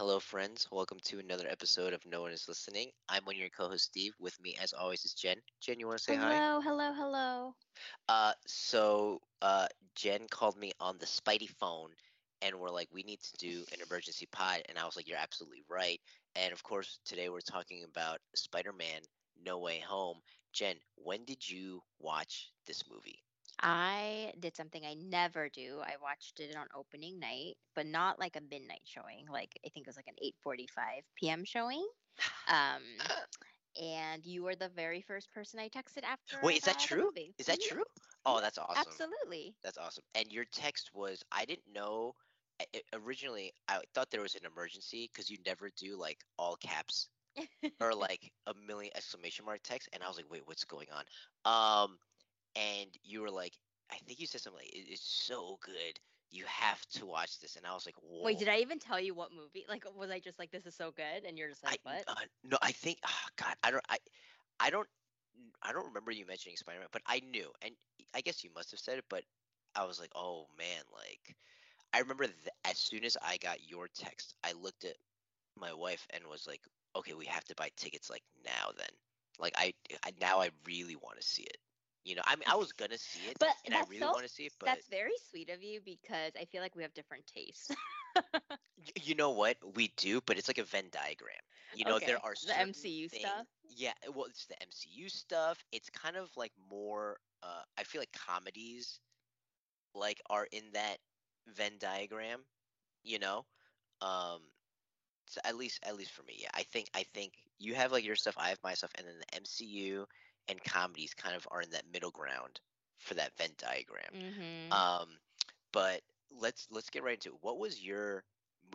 Hello, friends. Welcome to another episode of No One Is Listening. I'm one of your co-host, Steve. With me, as always, is Jen. Jen, you want to say hello, hi? Hello, hello, hello. Uh, so uh, Jen called me on the Spidey phone, and we're like, we need to do an emergency pod, and I was like, you're absolutely right. And of course, today we're talking about Spider-Man: No Way Home. Jen, when did you watch this movie? I did something I never do. I watched it on opening night, but not like a midnight showing. Like I think it was like an 8:45 p.m. showing. Um, and you were the very first person I texted after. I Wait, is that true? Is that Mhm. true? Oh, that's awesome. Absolutely. That's awesome. And your text was, I didn't know. I- originally, I thought there was an emergency because you never do like all caps or like a million exclamation mark text, and I was like, wait, what's going on? Um, and you were like, I think you said something like, it's so good, you have to watch this, and I was like, whoa. Wait, did I even tell you what movie? Like, was I just like, this is so good, and you're just I like, what? uh, no, I think oh, God, I don't, I, I don't, I don't remember you mentioning Spider-Man, but I knew, and I guess you must have said it, but I was like, oh man, like, I remember th- as soon as I got your text, I looked at my wife and was like, okay, we have to buy tickets like now. Then, like, I, I now I really want to see it. You know, I mean, I was gonna see it, But and I really so- want to see it, but That's very sweet of you because I feel like we have different tastes. You know what? We do, but it's like a Venn diagram. You know, there are the MCU things- stuff? Yeah, well, it's the MCU stuff. It's kind of like more. Uh, I feel like comedies, like, are in that Venn diagram. You know, um, so at least at least for me, yeah. I think I think you have like your stuff, I have my stuff, and then the MCU and comedies kind of are in that middle ground for that Venn diagram. mm-hmm. Um, but let's let's get right into it. What was your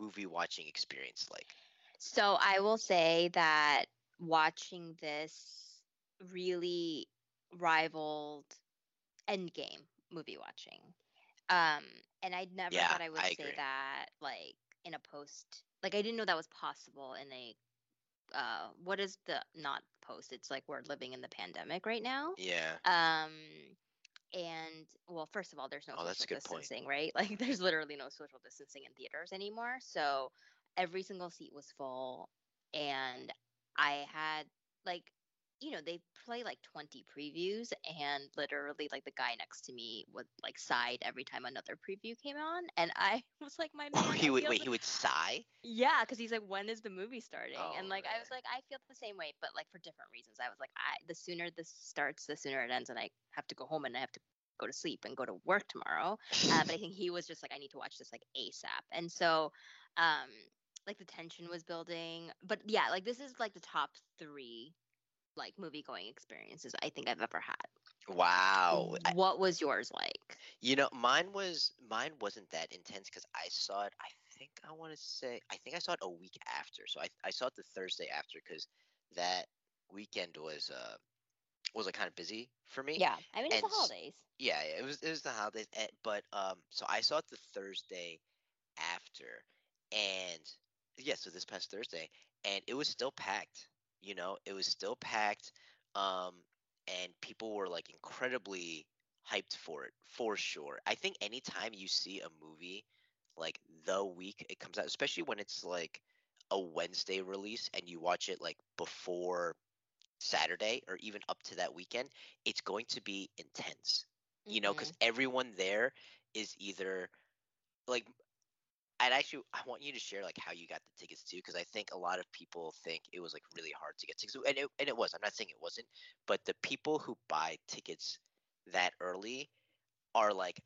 movie watching experience like? So I will say that watching this really rivaled Endgame movie watching. Um, and I never Yeah, thought I would I say that like in a post like I didn't know that was possible in a uh what is the not post? It's like we're living in the pandemic right now. Yeah. Um and well, first of all, there's no Oh, social good point. distancing, right? Like there's literally no social distancing in theaters anymore. So every single seat was full and I had like you know, they play like 20 previews and literally like the guy next to me would like sighed every time another preview came on and I was like my man, he would wait. He would sigh. yeah, because he's like, when is the movie starting? Oh, and like, I was like, I feel the same way, but like for different reasons. I was like, I the sooner this starts, the sooner it ends, and I have to go home and I have to go to sleep and go to work tomorrow. Uh, but I think he was just like, I need to watch this like ASAP. And so, um, like the tension was building. But yeah, like this is like the top three like movie going experiences I think I've ever had. wow. What was yours like? you know, mine was mine wasn't that intense because I saw it. I think I want to say I think I saw it a week after. So I I saw it the Thursday after because that weekend was uh was like kind of busy for me. Yeah, I mean it's the And s- holidays. Yeah, yeah, it was it was the holidays, eh, but um, so I saw it the Thursday after, and yeah, so this past Thursday, and it was still packed. You know, it was still packed, um, and people were like incredibly hyped for it for sure. I think anytime you see a movie like the week it comes out, especially when it's like a Wednesday release and you watch it like before Saturday or even up to that weekend, it's going to be intense you know, because everyone there is either like. I'd actually, I want you to share like how you got the tickets too, because I think a lot of people think it was like really hard to get tickets, and it, and it was. I'm not saying it wasn't, but the people who buy tickets that early are like,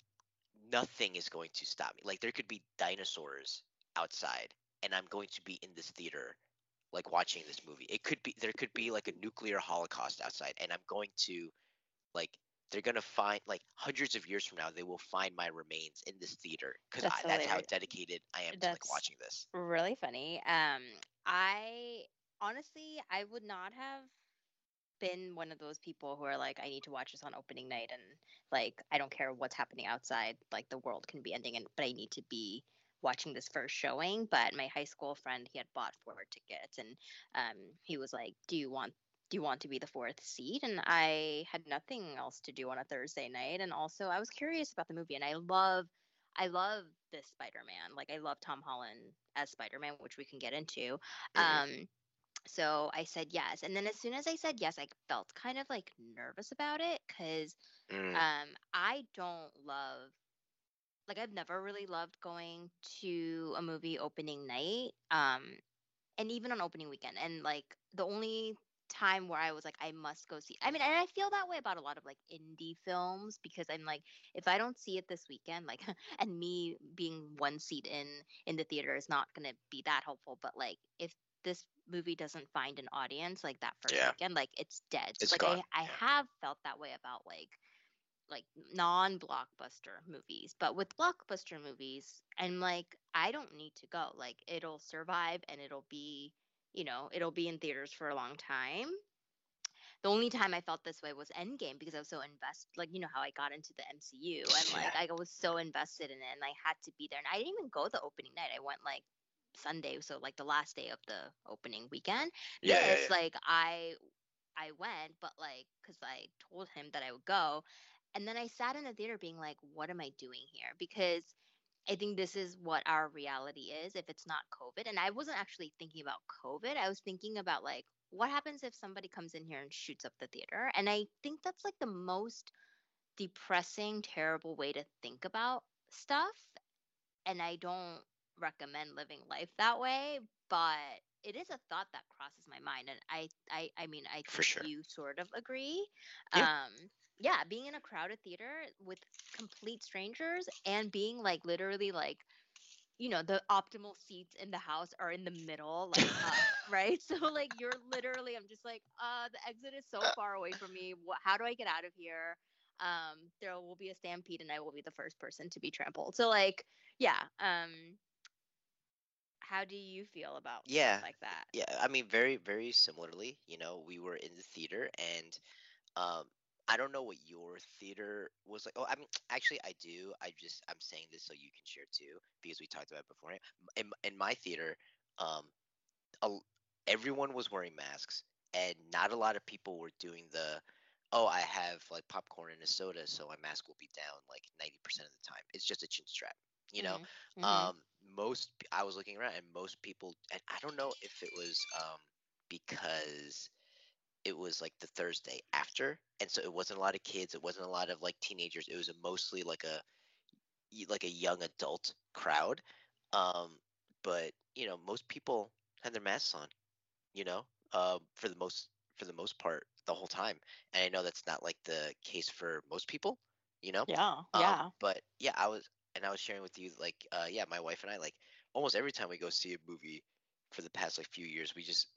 nothing is going to stop me. Like there could be dinosaurs outside, and I'm going to be in this theater, like watching this movie. It could be there could be like a nuclear holocaust outside, and I'm going to, like, they're gonna find like hundreds of years from now they will find my remains in this theater because That's that's how dedicated I am to like watching this. really funny. Um, I honestly, I would not have been one of those people who are like, I need to watch this on opening night, and like, I don't care what's happening outside. Like, the world can be ending, and but I need to be watching this first showing. But my high school friend, he had bought four tickets, and um, he was like, "Do you want?" Do you want to be the fourth seat? And I had nothing else to do on a Thursday night. And also, I was curious about the movie, and I love I love this Spider-Man. Like I love Tom Holland as Spider-Man, which we can get into. Mhm. Um so I said yes. And then as soon as I said yes, I felt kind of like nervous about it cuz Mm, um I don't love like I've never really loved going to a movie opening night. Um and even on opening weekend. And like the only time where I was like, I must go see. I mean, and I feel that way about a lot of like indie films because I'm like, if I don't see it this weekend, like, and me being one seat in in the theater is not gonna be that helpful. But like, if this movie doesn't find an audience like that first Yeah. weekend, like it's dead. So It's like gone, I I yeah. have felt that way about like like non-blockbuster movies but with blockbuster movies i'm like i don't need to go like it'll survive and it'll be you know it'll be in theaters for a long time. The only time i felt this way was endgame because i was so invested like you know how i got into the mcu and like i was so invested in it and i had to be there and i didn't even go the opening night. I went like sunday so like the last day of the opening weekend. Yeah, yeah, yeah. like i i went but like because i told him that i would go. And then i sat in the theater being like what am i doing here? Because i think this is what our reality is if it's not covid and i wasn't actually thinking about covid i was thinking about like what happens if somebody comes in here and shoots up the theater and i think that's like the most depressing terrible way to think about stuff and I don't recommend living life that way, but it is a thought that crosses my mind, and I, I, I mean, I For think sure. you sort of agree. Yeah. Um, yeah, being in a crowded theater with complete strangers and being like literally like, you know, the optimal seats in the house are in the middle, like up, right? So like you're literally, I'm just like, uh, the exit is so far away from me. What? How do I get out of here? Um, there will be a stampede, and I will be the first person to be trampled. So like, yeah. Um, how do you feel about Yeah. stuff like that? Yeah, I mean, very, very similarly. You know, we were in the theater, and um, I don't know what your theater was like. Oh, I mean, actually, I do. I just, I'm saying this so you can share too, because we talked about it beforehand. In, in my theater, um, a, everyone was wearing masks, and not a lot of people were doing the, oh, I have like popcorn and a soda, so my mask will be down like 90% of the time. It's just a chin strap, you know? Mhm, mhm. Um, most I was looking around, and most people, and I don't know if it was um because it was like the Thursday after, and so it wasn't a lot of kids. It wasn't a lot of like teenagers. It was a mostly like a like a young adult crowd. Um, but you know, most people had their masks on. You know, um, for the most for the most part the whole time. And I know that's not like the case for most people. You know, yeah, um, yeah. but yeah, I was, and I was sharing with you, like, uh, yeah, my wife and I, like, almost every time we go see a movie for the past like few years, we just,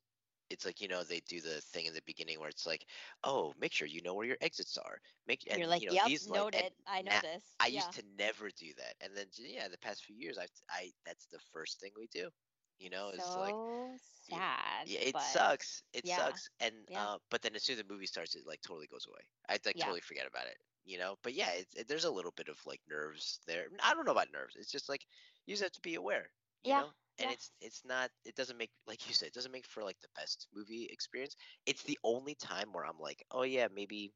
it's like you know they do the thing in the beginning where it's like, oh, make sure you know where your exits are. Make and You're like, you know yep, these like, noted. and I know na- this. I yeah. used to never do that, and then yeah, the past few years, I, I that's the first thing we do. You know, it's so like sad. yeah, it sucks. It yeah, sucks. And yeah. uh, but then as soon as the movie starts, it like totally goes away. I like totally forget about it. You know. But yeah, it's it, there's a little bit of like nerves there. I don't know about nerves. It's just like you just have to be aware. You Yeah, know. And yeah. it's it's not. It doesn't make like you said. It doesn't make for like the best movie experience. It's the only time where I'm like, oh yeah, maybe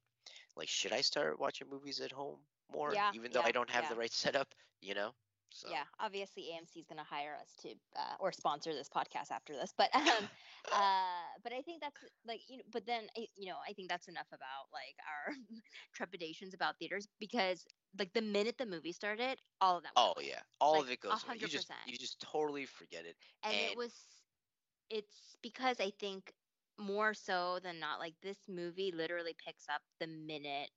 like should I start watching movies at home more, Yeah, even though I don't have yeah. the right setup. You know. So Yeah, obviously AMC is going to hire us to uh, or sponsor this podcast after this, but um, uh, but I think that's like you know, but then you know, I think that's enough about like our trepidations about theaters because like the minute the movie started, all of that. Oh away. yeah, all Like, of it goes away. You just you just totally forget it. and it was it's because i think more so than not like this movie literally picks up the minute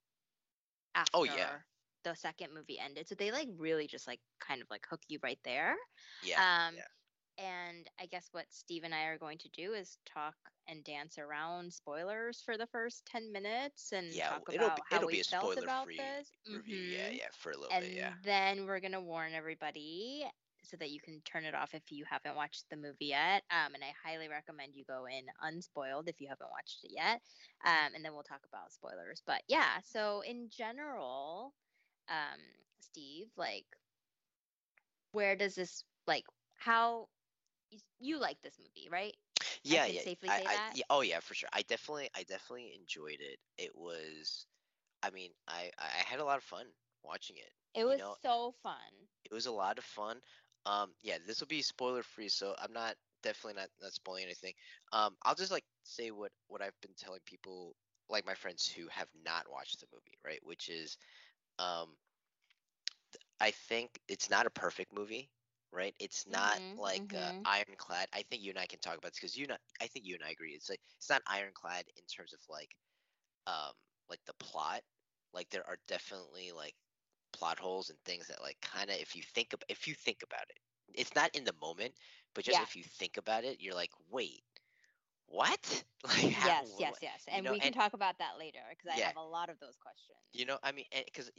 after Oh, yeah. The second movie ended so they like really just like kind of like hook you right there Yeah. um yeah. and i guess what steve and i are going to do is talk and dance around spoilers for the first 10 minutes and Yeah, talk it'll about be, how it'll we a felt spoiler about free this review. Yeah, yeah, for a little and bit. Yeah. then we're gonna warn everybody so that you can turn it off if you haven't watched the movie yet. Um, and I highly recommend you go in unspoiled if you haven't watched it yet. Um, and then we'll talk about spoilers. But yeah, so in general, um, Steve, like, where does this like how you, you like this movie, right? Yeah, yeah. I, I- yeah, oh yeah, for sure. I definitely, I definitely enjoyed it. It was, I mean, I, I had a lot of fun watching it. It You was know, so fun. It was a lot of fun. Um, yeah, this will be spoiler free, so I'm not definitely not not spoiling anything. Um, I'll just like say what what I've been telling people, like my friends who have not watched the movie, right? Which is, um, I think it's not a perfect movie, right? It's not Mhm, like uh, mhm. ironclad. I think you and I can talk about this because you know, I think you and I agree. It's like it's not ironclad in terms of like, um, like the plot. Like there are definitely like plot holes and things that like kind of if you think ab- if you think about it, it's not in the moment, but just Yeah. if you think about it, you're like, wait, what? Like how? Yes, wh- yes, yes. And know, we can and talk about that later because I yeah, have a lot of those questions. you know, I mean, because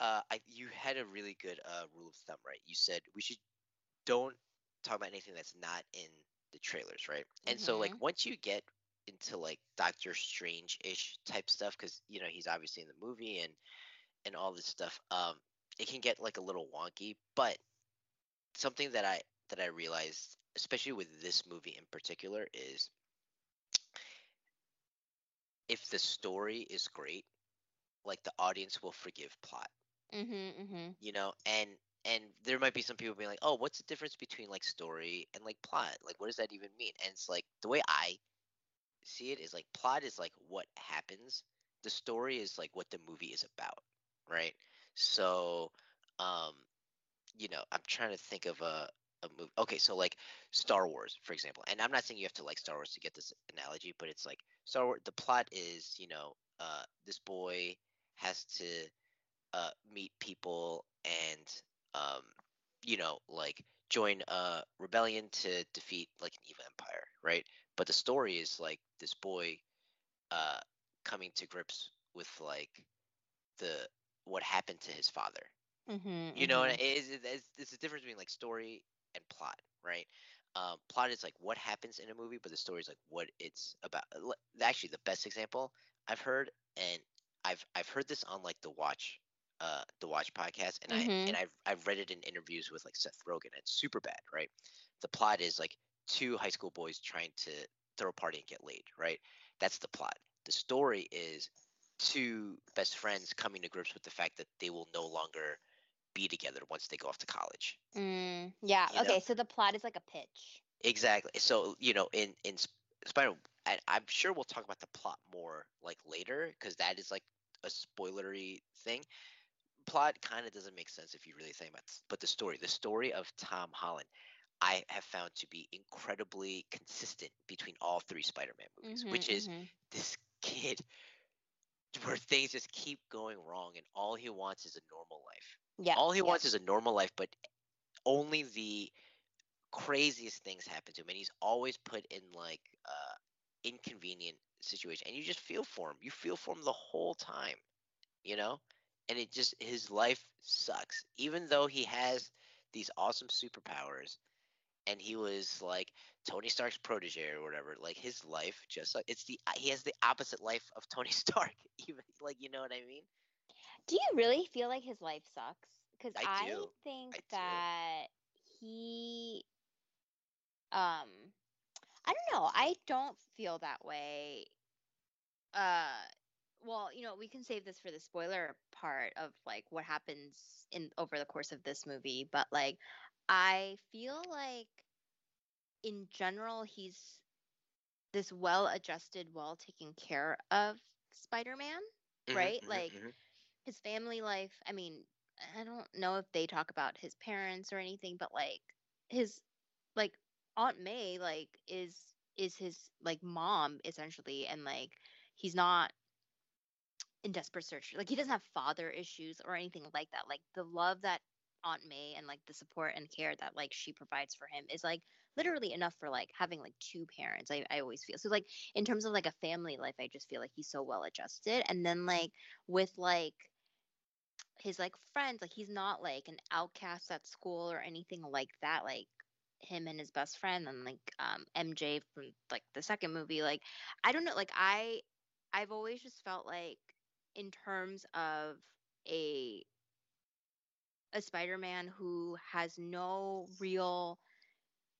uh, I you had a really good uh rule of thumb, right? You said we should don't talk about anything that's not in the trailers, right? And so like Mhm. once you get into like Doctor Strange ish type stuff, because you know he's obviously in the movie and and all this stuff, um, it can get like a little wonky. But something that I that I realized, especially with this movie in particular, is if the story is great, like the audience will forgive plot. Mhm, mhm. you know and and there might be some people being like oh what's the difference between like story and like plot like what does that even mean and it's like the way i see it is like plot is like what happens the story is like what the movie is about right so um you know i'm trying to think of a a movie okay so like star wars for example and i'm not saying you have to like star wars to get this analogy but it's like star wars the plot is you know uh this boy has to uh, meet people and um, you know like join a rebellion to defeat like an evil empire right but the story is like this boy uh, coming to grips with like the what happened to his father Mhm, you know and mhm. it is it's, it's the difference between like story and plot right? Um, plot is like what happens in a movie but the story is like what it's about actually the best example i've heard and i've i've heard this on like the watch uh the watch podcast and i and i've i've read it in interviews with like seth rogen it's super bad right? The plot is like two high school boys trying to throw a party and get laid right? That's the plot. The story is two best friends coming to grips with the fact that they will no longer be together once they go off to college. Mm, yeah. You know Okay, so the plot is like a pitch. exactly. So you know, in in Spider, I, I'm sure we'll talk about the plot more like later because that is like a spoilery thing. Plot kind of doesn't make sense if you really think about it. But the story, the story of Tom Holland, I have found to be incredibly consistent between all three Spider-Man movies, Mhm, which is mhm. this kid where things just keep going wrong and all he wants is a normal life. Yeah. All he yeah. wants is a normal life, but only the craziest things happen to him and he's always put in like uh inconvenient situation and you just feel for him you feel for him the whole time you know and it just his life sucks even though he has these awesome superpowers and he was like tony stark's protege or whatever like his life just like it's the he has the opposite life of tony stark even like you know what i mean Do you really feel like his life sucks? Because I I, do. think I that he, um, I don't know. I don't feel that way. Uh, well, you know, we can save this for the spoiler part of like what happens in over the course of this movie, but like I feel like in general he's this well-adjusted, well taken care of Spider-Man, Mhm, right? mhm, Like mhm. his family life, I mean, I don't know if they talk about his parents or anything, but like his like Aunt May like is is his like mom essentially and like he's not in desperate search. Like he doesn't have father issues or anything like that. Like the love that Aunt May and like the support and care that like she provides for him is like literally enough for like having like two parents. I, I always feel so like in terms of like a family life, I just feel like he's so well adjusted. And then like with like his like friends, like he's not like an outcast at school or anything like that. Like him and his best friend and like um MJ from like the second movie, like I don't know, like I I've always just felt like in terms of a a Spider-Man who has no real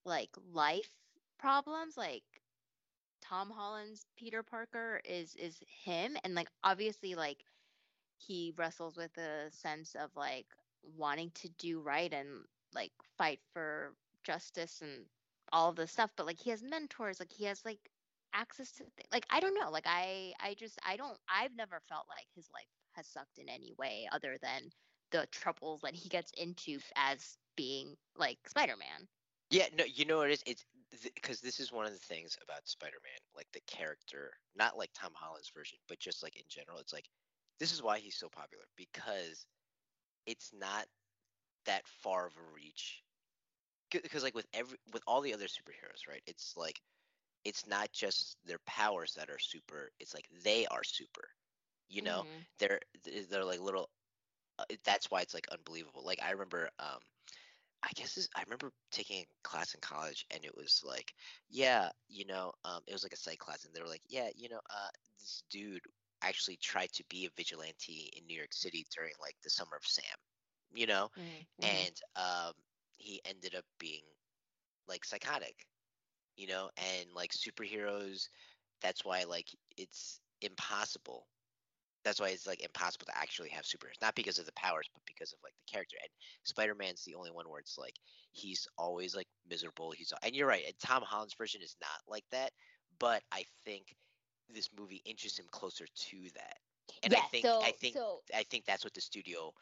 like life problems, like Tom Holland's Peter Parker is is him and like obviously like he wrestles with a sense of like wanting to do right and like fight for justice and all of this stuff but like he has mentors like he has like access to th- like i don't know like i i just i don't i've never felt like his life has sucked in any way other than the troubles that he gets into as being like spider-man Yeah, no, you know what it is? It's because this is one of the things about Spider-Man, like the character, not like Tom Holland's version, but just like in general. It's like this is why he's so popular because it's not that far of a reach. Because like with every with all the other superheroes, right? It's like it's not just their powers that are super. It's like they are super. You know, Mhm. they're they're like little. Uh, that's why it's like unbelievable. Like I remember, um, I guess this, I remember taking a class in college, and it was like, yeah, you know, um, it was like a psych class, and they were like, yeah, you know, uh, this dude actually tried to be a vigilante in New York City during like the summer of Sam, you know, Mhm. and um, he ended up being like psychotic, you know, and like superheroes. That's why like it's impossible that's why it's like impossible to actually have superheroes not because of the powers but because of like the character and spider-man's the only one where it's like he's always like miserable he's and you're right and tom holland's version is not like that but i think this movie inches him closer to that and yeah i think so i think so i think that's what the studio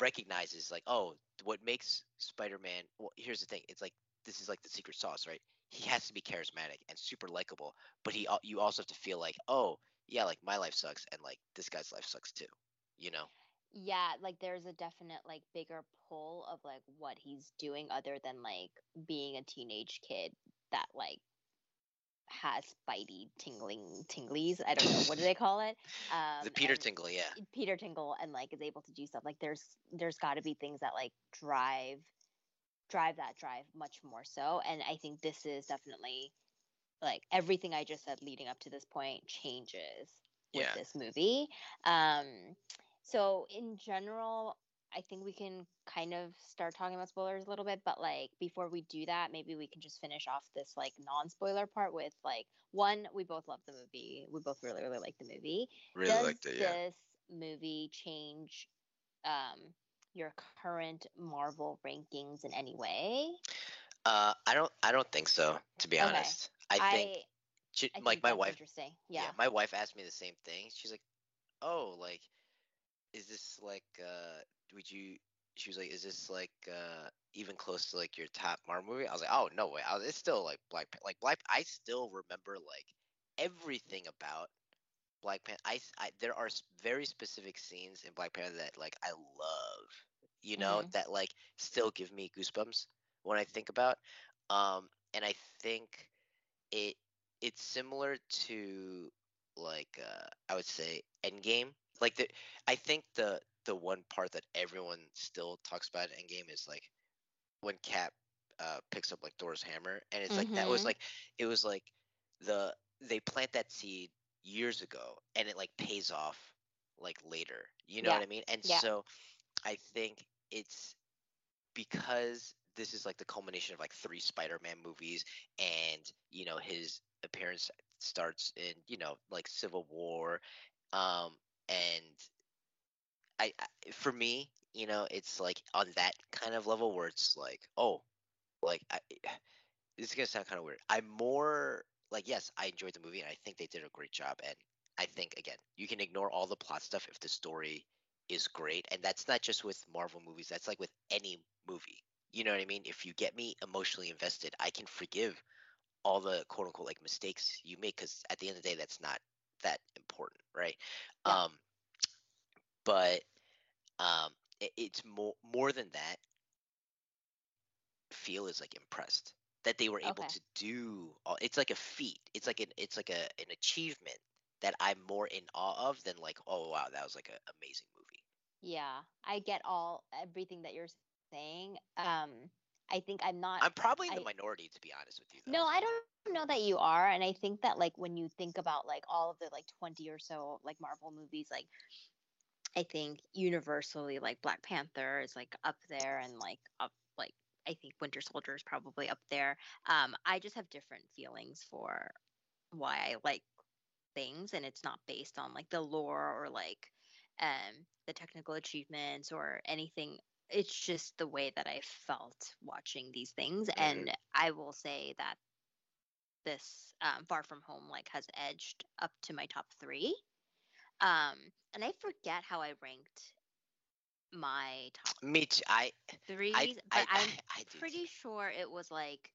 recognizes like oh what makes spider-man well here's the thing it's like this is like the secret sauce right? He has to be charismatic and super likable but he you also have to feel like oh yeah like my life sucks and like this guy's life sucks too you know? Yeah like there's a definite like bigger pull of like what he's doing other than like being a teenage kid that like has spidey tingling tinglies i don't know what do they call it? Um the peter tingle yeah. Peter Tingle and like is able to do stuff like there's there's got to be things that like drive drive that drive much more so and I think this is definitely like everything I just said leading up to this point changes with Yeah. this movie. Um so in general I think we can kind of start talking about spoilers a little bit, but like before we do that, maybe we can just finish off this like non-spoiler part with like one, we both love the movie. We both really, really like the movie really does liked it yeah this movie change um your current Marvel rankings in any way? uh i don't i don't think so to be Okay. honest i think she, I like my wife interesting. Yeah. my wife asked me the same thing she's like oh like is this like uh would you she was like is this like uh even close to like your top marvel movie i was like oh no way I was, it's still like black like black i still remember like everything about black panther I there are very specific scenes in black panther that like i love you know Mhm. that like still give me goosebumps when i think about um and i think it it's similar to like uh I would say Endgame. Like the I think the the one part that everyone still talks about in Endgame is like when Cap uh picks up like Thor's hammer and it's like that was Mhm. like it was like the they plant that seed years ago and it like pays off like later. You know Yeah. what I mean? And Yeah. so I think it's because this is like the culmination of like three Spider-Man movies, and you know his appearance starts in you know like Civil War, um, and I, I for me, you know, it's like on that kind of level where it's like, oh, like I, this is gonna sound kind of weird. I'm more like, yes, I enjoyed the movie, and I think they did a great job, and I think again, you can ignore all the plot stuff if the story is great, and that's not just with Marvel movies. That's like with any movie. You know what I mean? If you get me emotionally invested, I can forgive all the quote unquote like mistakes you make because at the end of the day, that's not that important, right? Yeah. Um, but um, it, it's more more than that. Feel is like impressed that they were able Okay. to do. All, it's like a feat. It's like an it's like a an achievement that I'm more in awe of than like oh wow that was like an amazing movie. Yeah. I get all everything that you're saying. Um I think I'm not I'm probably in the I- minority to be honest with you. Though. No, I don't know that you are, and I think that like when you think about like all of the like twenty or so like Marvel movies, like I think universally like Black Panther is like up there, and like up like I think Winter Soldier is probably up there. Um, I just have different feelings for why I like things, and it's not based on like the lore or like um the technical achievements or anything it's just the way that I felt watching these things, Mhm. and I will say that this um, Far From Home like has edged up to my top three. Um, and I forget how I ranked my top Me too. I threes, I but I, am pretty sure it was like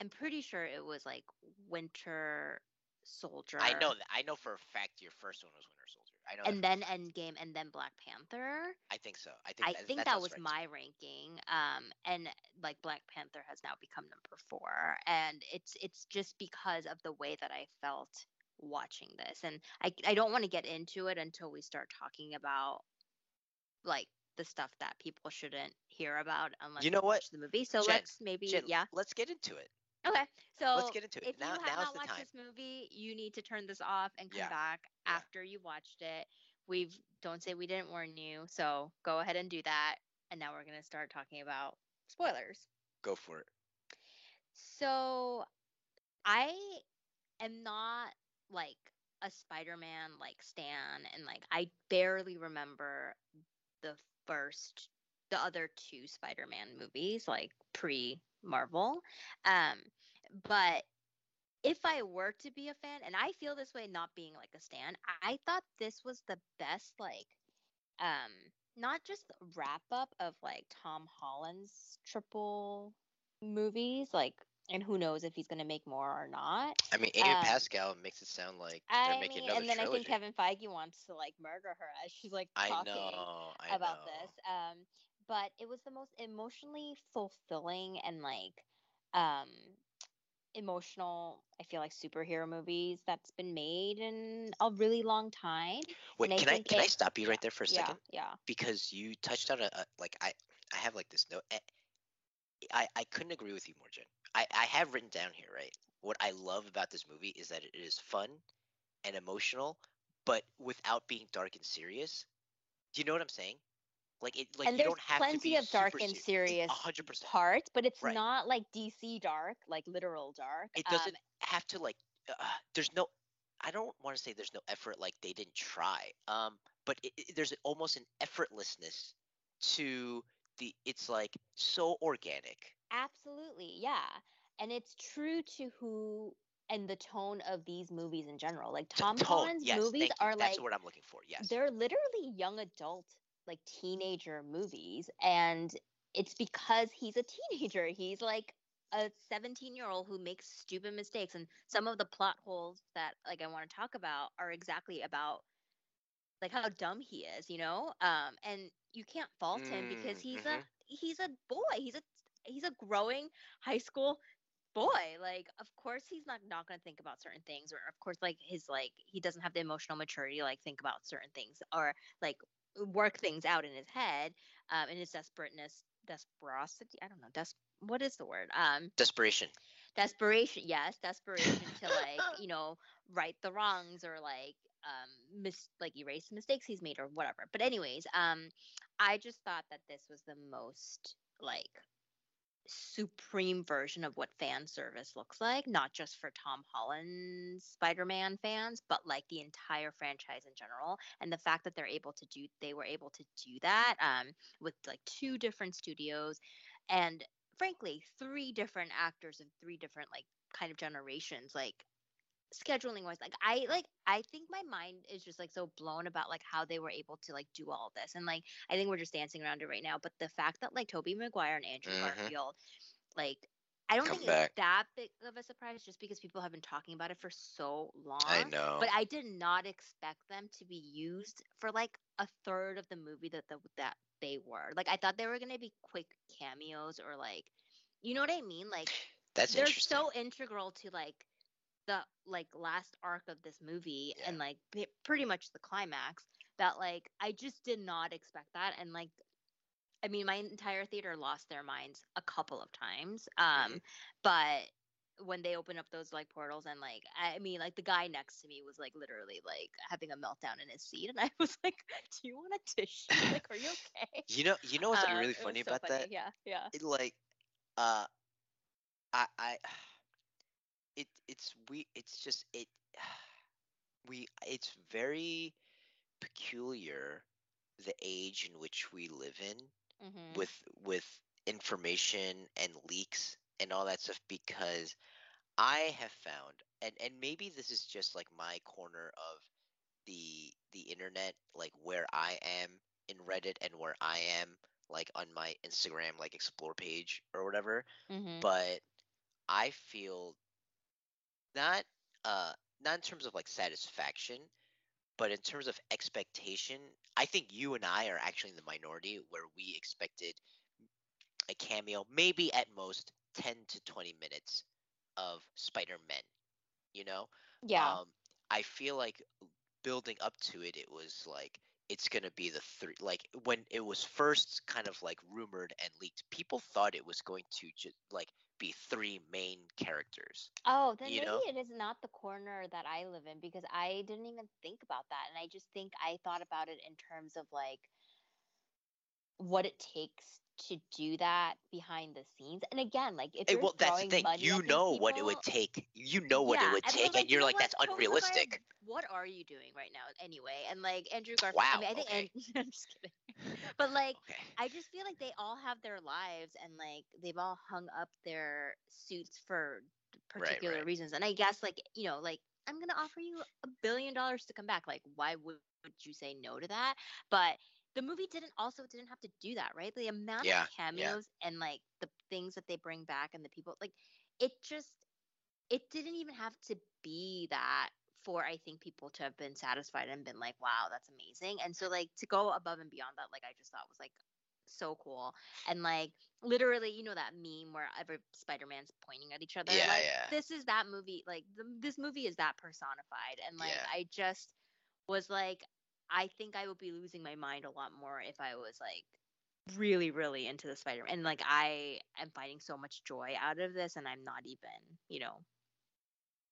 I'm pretty sure it was like Winter Soldier. I know that. I know for a fact your first one was Winter Soldier. I know. And then then Endgame, and then Black Panther. I think so. I think I that, think that that was right my ranking. Um, and like Black Panther has now become number four, and it's it's just because of the way that I felt watching this, and I I don't want to get into it until we start talking about like the stuff that people shouldn't hear about unless You they know what? watch the movie. So Jen, let's maybe Jen, yeah. let's get into it. Okay, so let's get into it. if Now, you have not watched time. this movie, you need to turn this off and come Yeah, back yeah. after you watched it. We've don't say we didn't warn you, so go ahead and do that. And now we're gonna start talking about spoilers. Go for it. So I am not like a Spider-Man like stan, and like I barely remember the first, the other two Spider-Man movies, like pre Marvel. Um, but if I were to be a fan, and I feel this way not being like a stan, I thought this was the best like um not just wrap up of like Tom Holland's triple movies, like and who knows if he's gonna make more or not. I mean, Amy Um, Pascal makes it sound like they're I making mean, another and then trilogy. I think Kevin Feige wants to like murder her as she's like I talking know. I about know. this. Um, but it was the most emotionally fulfilling and like um emotional. I feel like superhero movies that's been made in a really long time. Wait, and can I think can I stop you right there for a second? Yeah, yeah. Because you touched on a, a like I I have like this note. eh, I I couldn't agree with you more, Jen. I I have written down here right. What I love about this movie is that it is fun and emotional, but without being dark and serious. Do you know what I'm saying? Like it, like and you there's don't have to plenty be of dark and serious A hundred percent. parts, but it's Right. not like DC dark, like literal dark. It Um, doesn't have to like. Uh, there's no. I don't want to say there's no effort, like they didn't try. Um, but it, it- there's almost an effortlessness to the. It's like so organic. Absolutely, yeah. And it's true to who and the tone of these movies in general. Like Tom Holland's yes, movies are That's like the word I'm looking for. Yes. they're literally young adult, like teenager movies. And it's because he's a teenager. He's like a 17 year old who makes stupid mistakes. And some of the plot holes that like I want to talk about are exactly about like how dumb he is, you know? Um and you can't fault him because Mm, he's mhm. a he's a boy. He's a he's a growing high school boy like of course he's not not going to think about certain things or of course like his like he doesn't have the emotional maturity to like think about certain things or like work things out in his head um in his desperateness desperosity i don't know des what is the word um Desperation. desperation yes desperation to like you know right the wrongs or like um mis- like erase the mistakes he's made or whatever but anyways um i just thought that this was the most like supreme version of what fan service looks like not just for tom holland's spider-man fans but like the entire franchise in general and the fact that they're able to do they were able to do that um with like two different studios and frankly three different actors of three different like kind of generations like scheduling wise like i like i think my mind is just like so blown about like how they were able to like do all this and like i think we're just dancing around it right now but the fact that like tobey maguire and andrew Mhm. garfield like i don't Come think back. it's that big of a surprise just because people have been talking about it for so long I know. but I did not expect them to be used for like a third of the movie that the, that they were. Like I thought they were gonna be quick cameos or like, you know what I mean? Like That's they're so integral to like the like last arc of this movie Yeah. and like p- pretty much the climax that like I just did not expect that and like I mean my entire theater lost their minds a couple of times um Mhm. but when they open up those like portals and like I mean like the guy next to me was like literally like having a meltdown in his seat and I was like do you want a tissue like are you okay you know. You know what's Um, really funny so about funny. that? yeah yeah It like, uh, I I. It it's we it's just it. We it's very peculiar the age in which we live in Mhm. with with information and leaks and all that stuff because I have found and and maybe this is just like my corner of the the internet like where I am in Reddit and where I am like on my Instagram like explore page or whatever Mhm. but I feel not uh not in terms of like satisfaction but in terms of expectation I think you and I are actually in the minority where we expected a cameo maybe at most 10 to 20 minutes of Spider-Man you know Yeah. um I feel like building up to it, it was like it's gonna be the three. Like when it was first kind of like rumored and leaked, people thought it was going to just like be three main characters. Oh, then maybe know? it is not the corner that I live in because I didn't even think about that. And I just think I thought about it in terms of like what it takes to do that behind the scenes. And again, like if Hey, you're well, that's the thing. money You know what it would take. You know what it would and take, they're and you're you like, that's unrealistic. what are you doing right now anyway? And like Andrew Garfield, I Wow. mean, I think, Okay. and, I'm just kidding. But like, Okay. I just feel like they all have their lives and like they've all hung up their suits for particular right. reasons. And I guess like, you know, like I'm going to offer you a billion dollars to come back. Like, why would, would you say no to that? But the movie didn't also didn't have to do that, right? The amount Yeah, of yeah. cameos and like the things that they bring back and the people like it just it didn't even have to be that for I think people to have been satisfied and been like, wow, that's amazing. And so like to go above and beyond that, like I just thought was like so cool. And like literally, you know that meme where every Spider-Man's pointing at each other. Yeah, like yeah. this is that movie. Like the, this movie is that personified. And like Yeah. I just was like, I think I would be losing my mind a lot more if I was like really, really into the Spider-Man. And like I am finding so much joy out of this, and I'm not even, you know,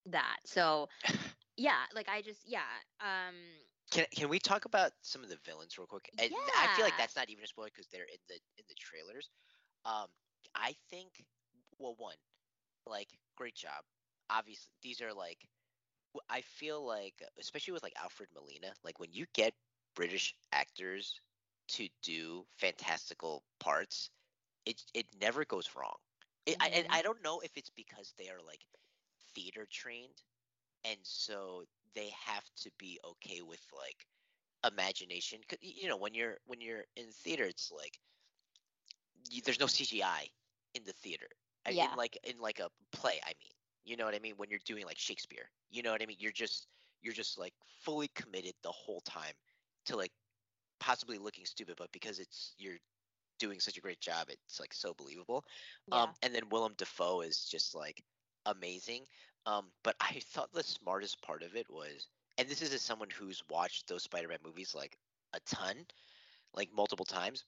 that. So yeah, like I just yeah. Um Can can we talk about some of the villains real quick? And I feel like that's not even a spoiler because they're in the in the trailers. Um, I think well, one, like great job. Obviously, these are like I feel like especially with like Alfred Molina, like when you get British actors to do fantastical parts, it it never goes wrong. It, I and mhm. I don't know if it's because they are like theater trained and so they have to be okay with like imagination. you know when you're when you're in theater it's like you, there's no cgi in the theater I- Yeah. in like in like a play i mean you know what i mean when you're doing like shakespeare you know what i mean you're just you're just like fully committed the whole time to like possibly looking stupid but because it's you're doing such a great job it's like so believable Yeah. um, and then Willem Dafoe is just like amazing. Um, but I thought the smartest part of it was, and this is as someone who's watched those Spider-Man movies like a ton, like multiple times.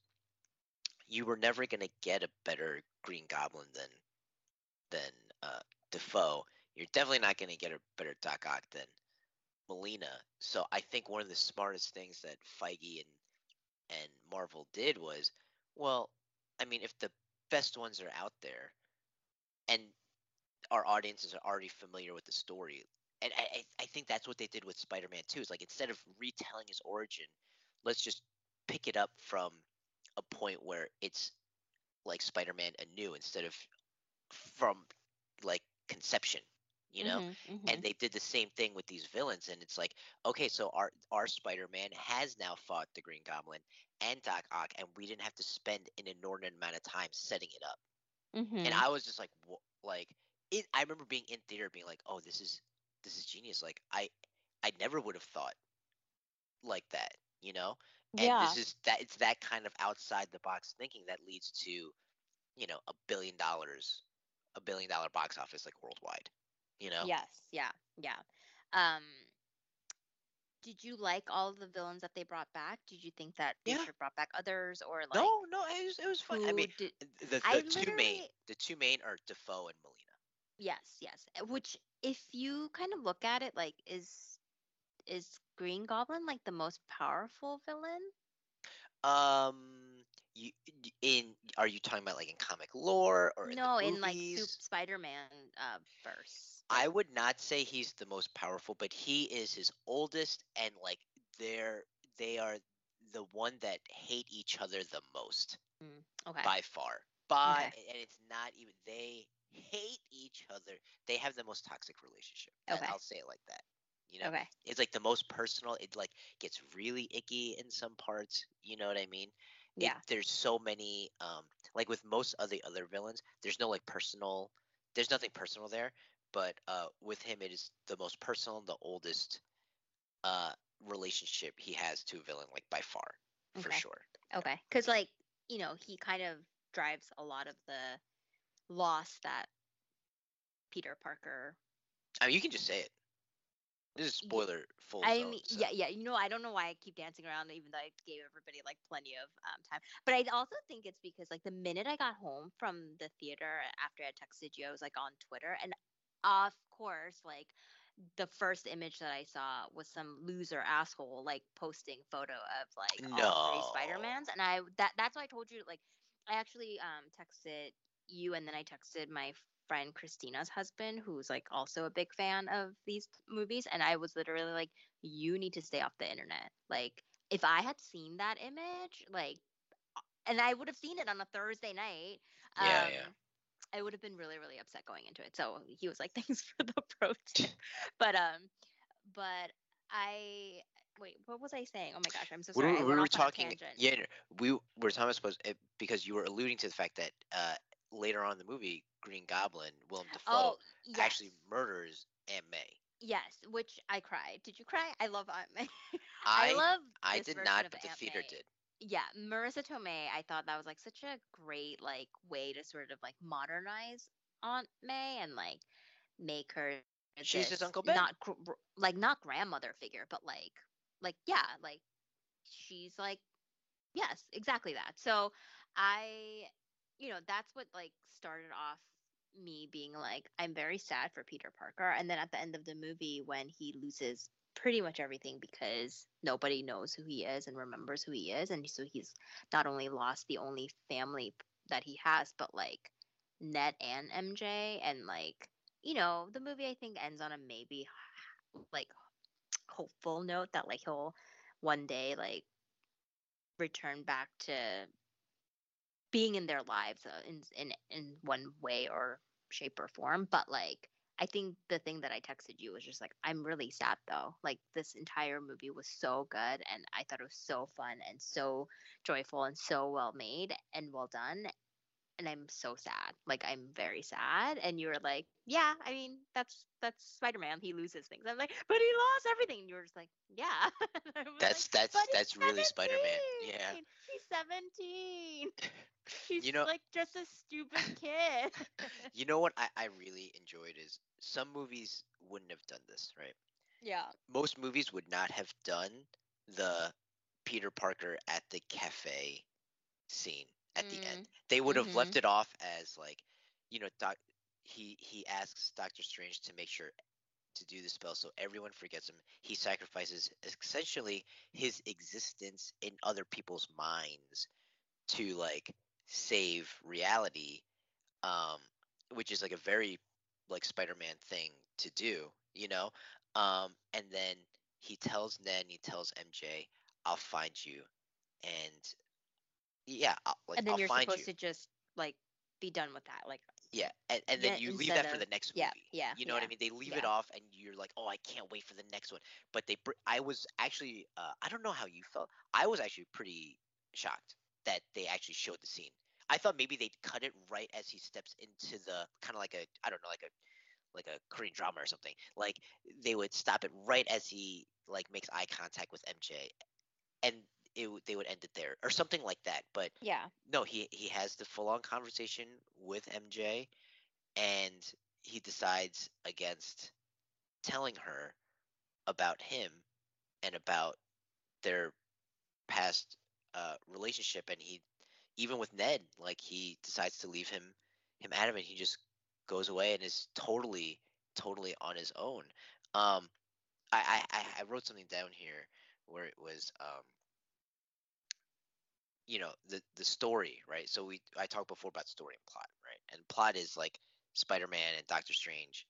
You were never gonna get a better Green Goblin than than uh, Dafoe. You're definitely not gonna get a better Doc Ock than Molina. So I think one of the smartest things that Feige and and Marvel did was, well, I mean, if the best ones are out there, and our audiences are already familiar with the story. And I, I, think that's what they did with Spider-Man 2. Is like instead of retelling his origin, let's just pick it up from a point where it's like Spider-Man anew instead of from like conception, you know? Mhm, mhm. And they did the same thing with these villains, and it's like, okay, so our our Spider-Man has now fought the Green Goblin and Doc Ock, and we didn't have to spend an inordinate amount of time setting it up and Mhm. I was just like, wha- like it. I remember being in theater, being like, oh, this is this is genius. Like I, I never would have thought like that, you know. And Yeah. this is that it's that kind of outside the box thinking that leads to, you know, a billion dollars, a billion dollar box office like worldwide, you know. Yes. Yeah. Yeah. Um did you like all of the villains that they brought back? Did you think that they Yeah. should have brought back others or like No, no, it was it was fun. I mean, did the the I two main the two main are Dafoe and Molina. Yes, yes. uh, Which, if you kind of look at it, like, is is Green Goblin like the most powerful villain? Um, you in are you talking about like in comic lore or in No, in like Spider-Man uh verse. I would not say he's the most powerful, but he is his oldest, and like they're they are the one that hate each other the most. Mm, okay. by far. By Okay. and it's not even they hate each other. They have the most toxic relationship. Okay. I'll say it like that. You know, Okay. it's like the most personal. It like gets really icky in some parts. You know what I mean? It- Yeah. there's so many. Um, like with most of the other villains, there's no like personal. There's nothing personal there. But uh, with him, it is the most personal, and the oldest uh relationship he has to a villain, like by far, for sure. Okay. Because like you know he kind of drives a lot of the loss that Peter Parker. I mean, you can just say it. This is spoiler full. I mean, so- yeah, yeah. You know, I don't know why I keep dancing around, even though I gave everybody like plenty of um, time. But I also think it's because like the minute I got home from the theater after I texted you, I was like on Twitter, and of course, like the first image that I saw was some loser asshole like posting photo of like all three Spider Mans, and I that that's why I told you like I actually um texted you, and then I texted my friend Christina's husband, who's like also a big fan of these movies, and I was literally like, you need to stay off the internet. Like if I had seen that image, like and I would have seen it on a Thursday night. Yeah, um, yeah. I would have been really, really upset going into it. So he was like, "Thanks for the pro tip." but um, but I wait. What was I saying? Oh my gosh, I'm so we sorry. we went were off on a talking. Yeah, we were talking about because you were alluding to the fact that uh, later on in the movie, Green Goblin, Willem Dafoe, Oh, yes. actually murders Aunt May. Yes, which I cried. Did you cry? I love Aunt May. I I love. I did not, but the Aunt theater May. did. Yeah, Marisa Tomei. I thought that was like such a great like way to sort of like modernize Aunt May and like make her. She's his Uncle Ben. Not like not grandmother figure, but like like yeah, like she's like yes, exactly that. So I, you know, that's what like started off me being like I'm very sad for Peter Parker, and then at the end of the movie when he loses pretty much everything because nobody knows who he is and remembers who he is. And so he's not only lost the only family that he has but like Ned and MJ and like you know the movie I think ends on a maybe like hopeful note that like he'll one day like return back to being in their lives uh, in in in one way or shape or form but like I think the thing that I texted you was just like, I'm really sad though. Like this entire movie was so good and I thought it was so fun and so joyful and so well made and well done. And I'm so sad. Like I'm very sad. And you were like, Yeah, I mean, that's that's Spider Man. He loses things. I'm like, but he lost everything. And you were just like, Yeah. And I was That's like, that's "But he's that's really Spider Man. Yeah. 17. He's 17. He's You know- like just a stupid kid. You know what I, I really enjoyed is some movies wouldn't have done this, right? yeah. Most movies would not have done the Peter Parker at the cafe scene at the end. They would have left it off as like, you know, doc he he asks Doctor Strange to make sure to do the spell so everyone forgets him. He sacrifices essentially his existence in other people's minds to like save reality um which is like a very like Spider-Man thing to do, you know? Um and then he tells Ned and he tells MJ, "I'll find you." And yeah, I'll, like and then I'll you're find supposed you. to just like be done with that. Like Yeah, and, and then Yeah, you leave that for the next yeah, movie. yeah, You know what I mean? They leave it off, and you're like, "Oh, I can't wait for the next one." But they, br- I was actually, uh, I don't know how you felt. I was actually pretty shocked that they actually showed the scene. I thought maybe they'd cut it right as he steps into the kind of like a, I don't know, like a, like a Korean drama or something. Like they would stop it right as he like makes eye contact with MJ, and it, they would end it there or something like that. But yeah, no, he he has the full on conversation with MJ, and he decides against telling her about him and about their past uh, relationship, and he even with Ned, like he decides to leave him him out of it. He just goes away and is totally totally on his own. Um, I I I I wrote something down here where it was um you know the the story right so we i talked before about story and plot right and plot is like spider-man and doctor strange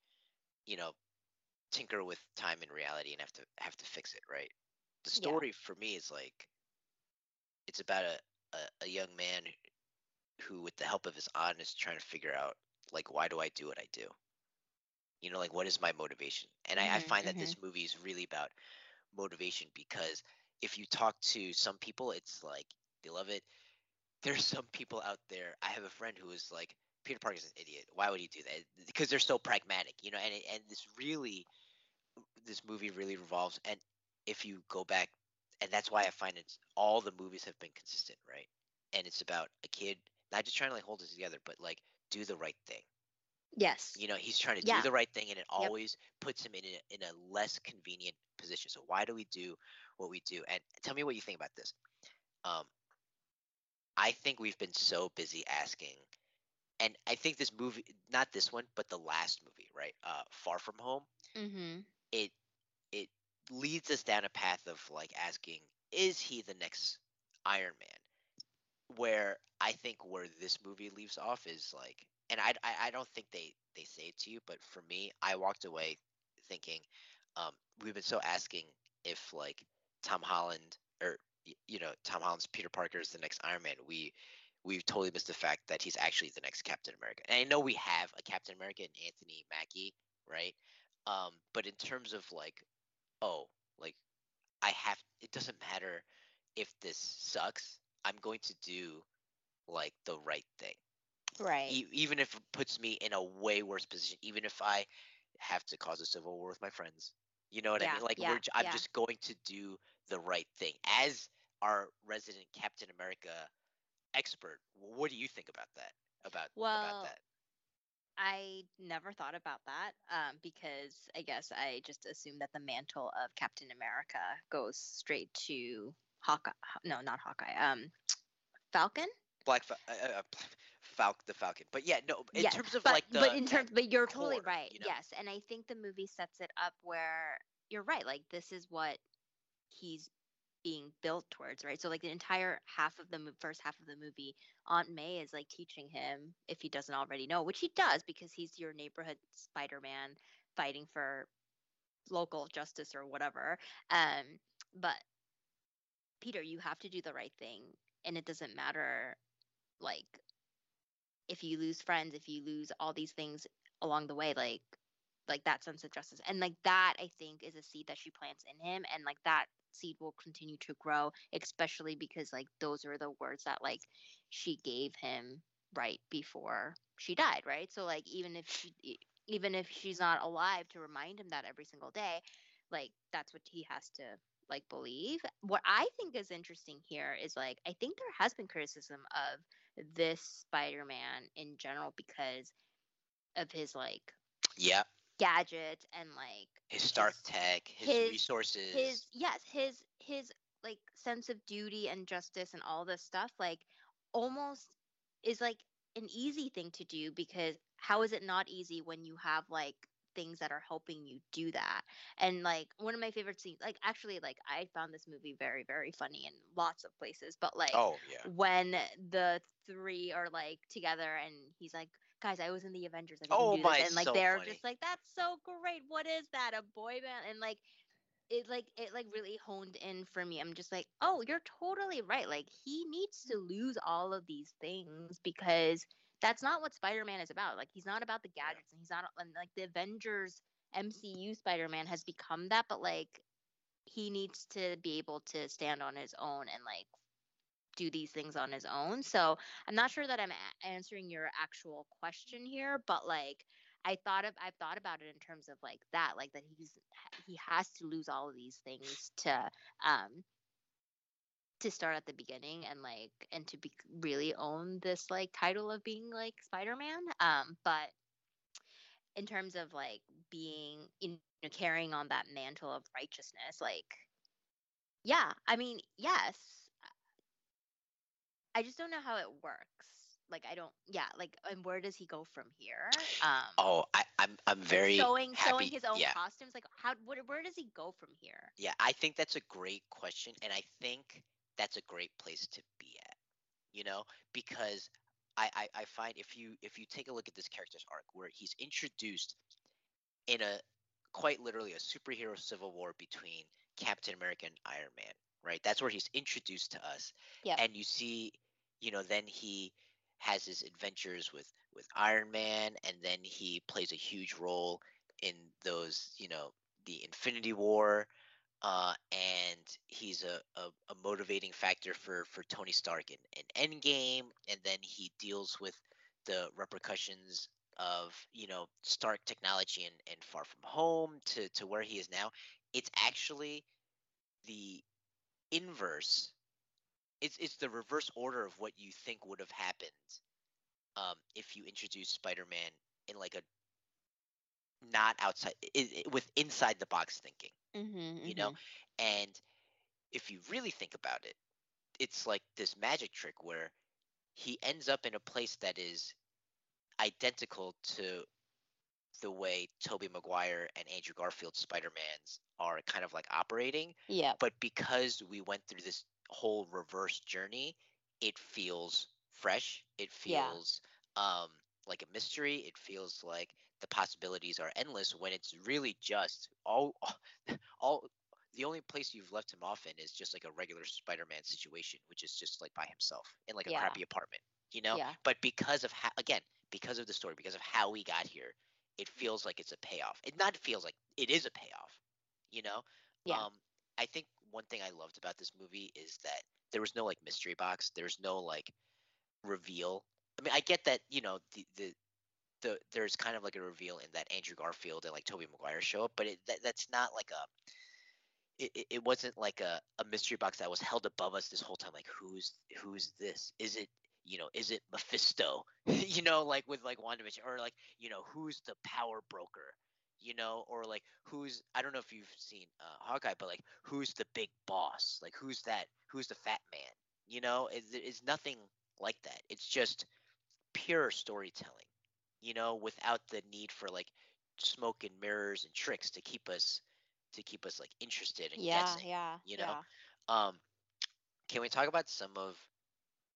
you know tinker with time and reality and have to have to fix it right the Yeah. story for me is like it's about a, a, a young man who, with the help of his aunt, is trying to figure out like why do I do what I do? You know, like what is my motivation? And I, I Mhm, find that mhm. this movie is really about motivation because if you talk to some people, it's like they love it. There's some people out there. I have a friend who is like, Peter Parker's an idiot. Why would he do that? Because they're so pragmatic, you know. And and this really, this movie really revolves. And if you go back, and that's why I find it's all the movies have been consistent, right? And it's about a kid not just trying to like hold it together, but like do the right thing. Yes. You know, he's trying to Yeah. do the right thing, and it Yep. always puts him in a, in a less convenient position. So why do we do what we do? And tell me what you think about this. Um, I think we've been so busy asking, and I think this movie, not this one, but the last movie, right? Uh, Far From Home. Mm-hmm. It it leads us down a path of like asking, is he the next Iron Man? Where I think where this movie leaves off is like, and I, I, I don't think they they say it to you, but for me, I walked away thinking, um, we've been so asking if like Tom Holland or you know Tom Holland's Peter Parker is the next Iron Man. We we've totally missed the fact that he's actually the next Captain America. And I know we have a Captain America in Anthony Mackie, right? Um, but in terms of like, oh, like I have, it doesn't matter if this sucks. I'm going to do like the right thing, Right. e- even if it puts me in a way worse position. Even if I have to cause a civil war with my friends. You know what I mean? Like yeah, we're, I'm yeah. just going to do the right thing as our resident Captain America expert. What do you think about that? About Well, about that? I never thought about that um, because I guess I just assumed that the mantle of Captain America goes straight to Hawkeye. No, not Hawkeye. Um, Falcon. Black Fal- uh, uh, Falcon, the Falcon. But yeah, no. In Yeah, terms of but like the but in terms, but you're totally right. you know? Yes, and I think the movie sets it up where you're right. Like this is what he's being built towards, right? So like the entire half of the mo- first half of the movie, Aunt May is like teaching him if he doesn't already know, which he does because he's your neighborhood Spider-Man fighting for local justice or whatever. Um, but Peter, you have to do the right thing, and it doesn't matter like if you lose friends, if you lose all these things along the way, like like that sense of justice. And like that I think is a seed that she plants in him and like that seed will continue to grow, especially because like those are the words that like she gave him right before she died, right? So like even if she even if she's not alive to remind him that every single day, like that's what he has to like believe. What I think is interesting here is like I think there has been criticism of this Spider-Man in general because of his like Yeah, gadgets and like his Stark Tech, his, his- resources. his yes his his like sense of duty and justice and all this stuff like almost is like an easy thing to do because how is it not easy when you have like things that are helping you do that and like one of my favorite scenes like actually like i found this movie very very funny in lots of places but like oh yeah. when the three are like together and he's like guys i was in the avengers I Oh my, this. and like so they're funny. just like that's so great what is that a boy band and like it like it like really honed in for me i'm just like oh you're totally right like he needs to lose all of these things because that's not what spider-man is about like he's not about the gadgets and he's not and like the avengers mcu spider-man has become that but like he needs to be able to stand on his own and like do these things on his own. So I'm not sure that I'm a- answering your actual question here, but like I thought of I've thought about it in terms of like that, like that he's he has to lose all of these things to um to start at the beginning and like and to be really own this like title of being like Spider-Man. Um but in terms of like being you know carrying on that mantle of righteousness like yeah i mean yes i just don't know how it works like i don't yeah like and where does he go from here um Oh, I, I'm I'm like, very sewing happy. sewing his own yeah, costumes like how where, where does he go from here yeah. I think that's a great question, and I think that's a great place to be at. You know, because I, I I find if you if you take a look at this character's arc, where he's introduced in a quite literally a superhero civil war between Captain America and Iron Man, right? That's where he's introduced to us. Yep. And you see, you know, then he has his adventures with with Iron Man, and then he plays a huge role in those, you know, the Infinity War, uh, and he's a, a, a, motivating factor for for Tony Stark in, in Endgame, and then he deals with the repercussions of you know Stark technology and, and Far From Home to to where he is now. It's actually the inverse. It's it's the reverse order of what you think would have happened um, if you introduce Spider-Man in like a not outside it, it, with inside the box thinking mm-hmm, you know mm-hmm. and if you really think about it it's like this magic trick where he ends up in a place that is identical to the way Tobey Maguire and Andrew Garfield Spider-Mans are kind of like operating. Yeah. But because we went through this whole reverse journey, it feels fresh. It feels yeah. um like a mystery. It feels like the possibilities are endless when it's really just all all the only place you've left him off in is just like a regular Spider-Man situation, which is just like by himself in like a yeah. crappy apartment, you know? Yeah. But because of how again, because of the story, because of how we got here, it feels like it's a payoff. It not feels like it is a payoff, you know? Yeah. Um I think one thing I loved about this movie is that there was no like mystery box. There's no like reveal. I mean, I get that, you know, the the the there's kind of like a reveal in that Andrew Garfield and like Tobey Maguire show up, but it, that, that's not like a it, it wasn't like a, a mystery box that was held above us this whole time. Like who's who's this? Is it you know is it Mephisto? you know like with like WandaVision or like you know who's the power broker? You know or like who's I don't know if you've seen uh, Hawkeye, but like who's the big boss? Like who's that? Who's the fat man? You know, it's, it's nothing like that. It's just pure storytelling you know, without the need for like smoke and mirrors and tricks to keep us to keep us like interested and yeah, guessing. Yeah, you know. Yeah. Um, can we talk about some of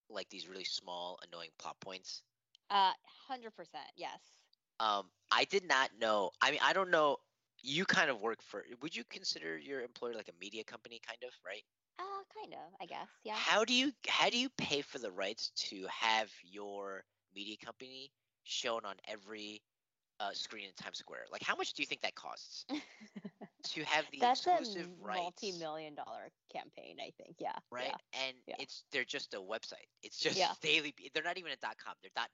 like these really small annoying plot points? Uh, hundred percent, yes. Um, I did not know. I mean, I don't know. You kind of work for. Would you consider your employer like a media company, kind of, right? Uh, kind of, I guess. Yeah. How do you how do you pay for the rights to have your media company shown on every uh, screen in Times Square. Like, how much do you think that costs to have the That's exclusive a rights? multi-million dollar campaign, I think. Yeah. Right, yeah, and yeah. it's they're just a website. It's just yeah. daily. They're not even a com. They're net,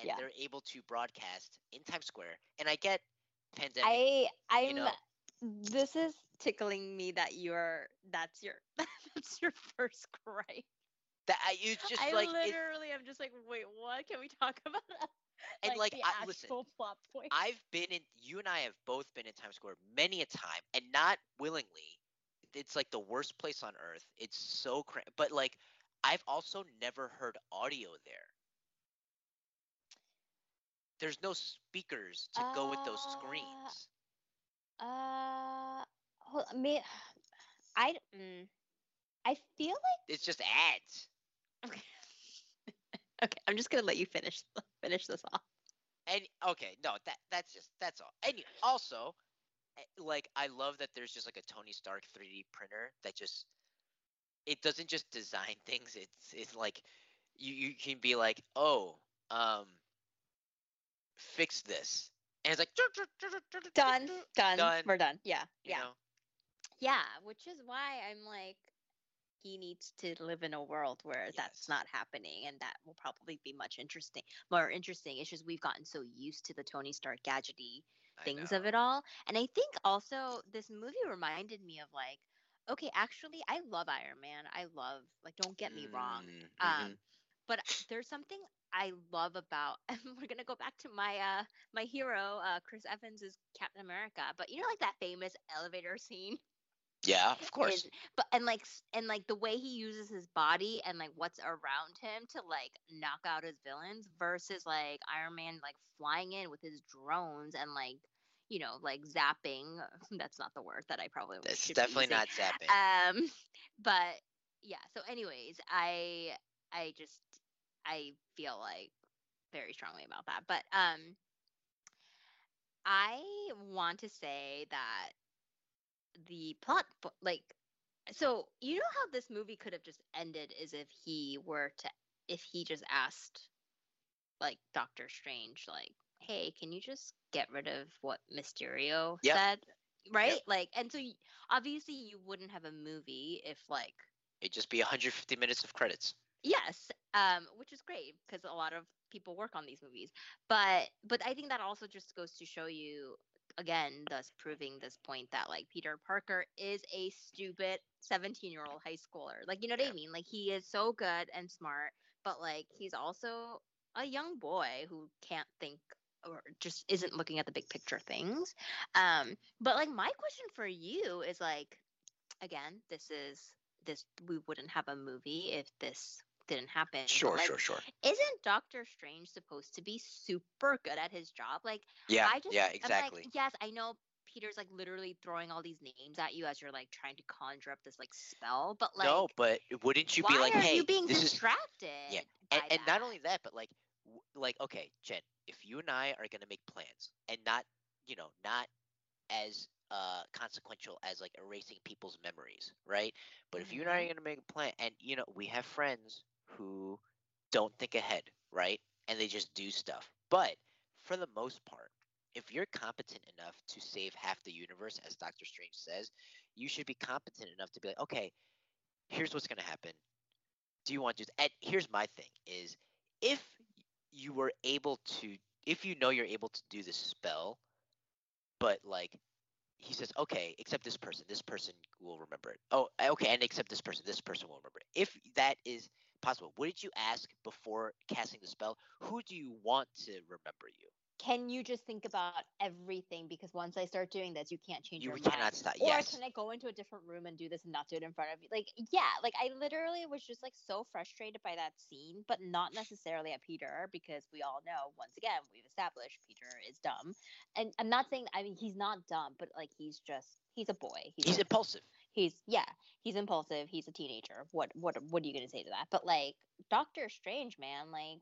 and yeah. they're able to broadcast in Times Square. And I get pandemic. I I'm. You know, this is tickling me that you're that's your that's your first gripe. That I, you just I like literally it, I'm just like wait what can we talk about that? and like, like I, listen, plot point. I've been in. You and I have both been in Times Square many a time, and not willingly. It's like the worst place on earth. It's so cramped. But like, I've also never heard audio there. There's no speakers to uh, go with those screens. Uh, hold, me, I, mm, I feel like it's just ads. Okay. okay, I'm just gonna let you finish finish this off. And okay, no, that that's just that's all. And also, eh, like I love that there's just like a Tony Stark 3D printer that just it doesn't just design things. It's it's like you you can be like, oh, um, fix this, and it's like done, done, done. we're done. Yeah, yeah, know? yeah. Which is why I'm like, he needs to live in a world where yes. that's not happening and that will probably be much interesting more interesting it's just we've gotten so used to the tony stark gadgety things of it all and i think also this movie reminded me of like okay actually i love iron man i love like don't get me wrong mm-hmm. um but there's something i love about and we're gonna go back to my uh my hero uh chris evans is captain america but you know like that famous elevator scene yeah, of course. And, but and like and like the way he uses his body and like what's around him to like knock out his villains versus like Iron Man like flying in with his drones and like you know like zapping. That's not the word that I probably. That's definitely not zapping. Um, but yeah. So, anyways, I I just I feel like very strongly about that, but um. I want to say that the plot like so you know how this movie could have just ended is if he were to if he just asked like Doctor Strange, like, hey, can you just get rid of what Mysterio Yep. said? Right? Like, and so y- obviously you wouldn't have a movie if like It'd just be 150 minutes of credits. Yes, um, which is great because a lot of people work on these movies. But but I think that also just goes to show you again, thus proving this point that like Peter Parker is a stupid 17 year old high schooler. Like you know what Yeah. I mean? Like he is so good and smart, but like he's also a young boy who can't think or just isn't looking at the big picture things. Um, but like my question for you is like again, this is this we wouldn't have a movie if this didn't happen. Sure, like, sure, sure. Isn't Doctor Strange supposed to be super good at his job? Like, Yeah, I just, yeah, exactly. like, yes, I know Peter's like literally throwing all these names at you as you're like trying to conjure up this like spell, but like, no, but wouldn't you be like, hey, you being this is distracted? Yeah, and, and not only that, but like, w- like okay, Jen, if you and I are gonna make plans and not, you know, not as uh consequential as like erasing people's memories, right? But if you and I are Mhm. gonna make a plan, and you know, we have friends who don't think ahead, right? And they just do stuff. But for the most part, if you're competent enough to save half the universe, as Doctor Strange says, you should be competent enough to be like, okay, here's what's gonna happen. Do you want to? And here's my thing: is if you were able to, if you know you're able to do this spell, but like he says, okay, except this person, this person will remember it. Oh, okay, and except this person, this person will remember it. If that is possible, What did you ask before casting the spell, who do you want to remember you? Can you just think about everything? Because once I start doing this, you can't change You your cannot mind. stop. Or Yes. can I go into a different room and do this and not do it in front of you? Like, yeah, like I literally was just like so frustrated by that scene, but not necessarily at Peter because we all know, once again, we've established Peter is dumb. And I'm not saying, I mean, he's not dumb, but like he's just, he's a boy. He's a- impulsive. He's yeah he's impulsive he's a teenager what what what are you going to say to that? But like doctor strange man like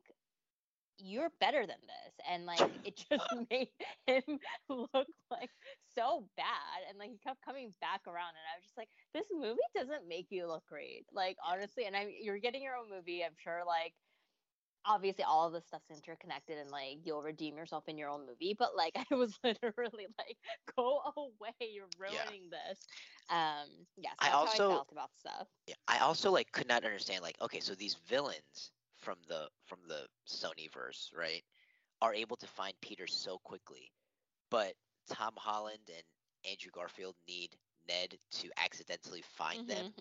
you're better than this and like it just made him look like so bad and like he kept coming back around and i was just like this movie doesn't make you look great. Like honestly and i you're getting your own movie i'm sure like obviously all of this stuff's interconnected and like you'll redeem yourself in your own movie but like i was literally like go away you're Yeah. ruining this um yeah so I that's how also- i felt about stuff Yeah, I also like could not understand like okay, so these villains from the from the Sony verse, right, are able to find Peter so quickly, but Tom Holland and Andrew Garfield need Ned to accidentally find them Mhm,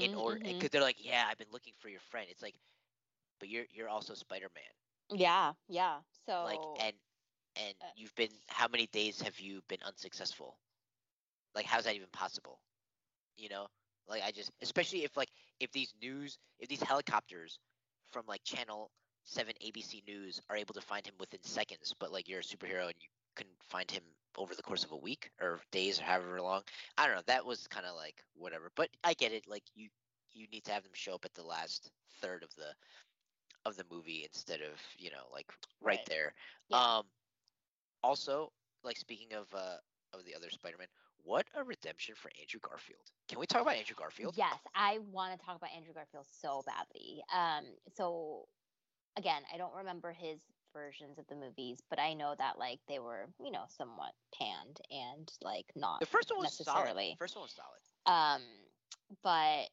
in mhm, order because they're like, yeah, I've been looking for your friend. It's like, but you're you're also Spider Man, yeah yeah so like, and and uh, you've been how many days have you been unsuccessful? Like, how's that even possible? You know, like I just, especially if like if these news, if these helicopters from like Channel Seven ABC News are able to find him within seconds, but like you're a superhero and you couldn't find him over the course of a week or days or however long. I don't know. That was kind of like whatever, but I get it. Like you, you need to have them show up at the last third of the of the movie instead of you know like right, Right. there. Yeah. Um, also, like speaking of uh of the other Spider-Man, what a redemption for Andrew Garfield. Can we talk about Andrew Garfield? Yes, I want to talk about Andrew Garfield so badly. Um, so again, I don't remember his versions of the movies, but I know that like they were, you know, somewhat panned and like not The first one was solid. necessarily. The first one was solid. Um, but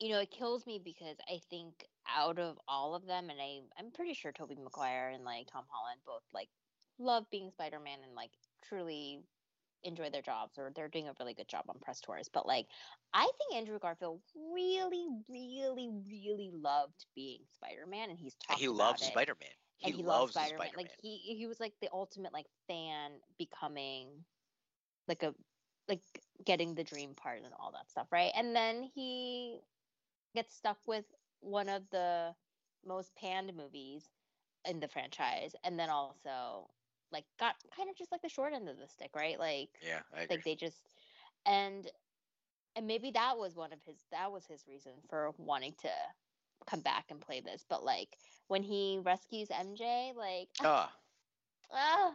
you know, it kills me because I think out of all of them, and I I'm pretty sure Tobey Maguire and like Tom Holland both like love being Spider Man and like truly enjoy their jobs or they're doing a really good job on press tours. But like I think Andrew Garfield really, really, really loved being Spider Man and he's talked he loves Spider-Man. He, and he loves Spider-Man. Spider-Man. Like he he was like the ultimate like fan becoming like a like getting the dream part and all that stuff, right? And then he gets stuck with one of the most panned movies in the franchise and then also like got kind of just like the short end of the stick, right? Like yeah, like they just and and maybe that was one of his that was his reason for wanting to come back and play this but like when he rescues mj like Ah, ah,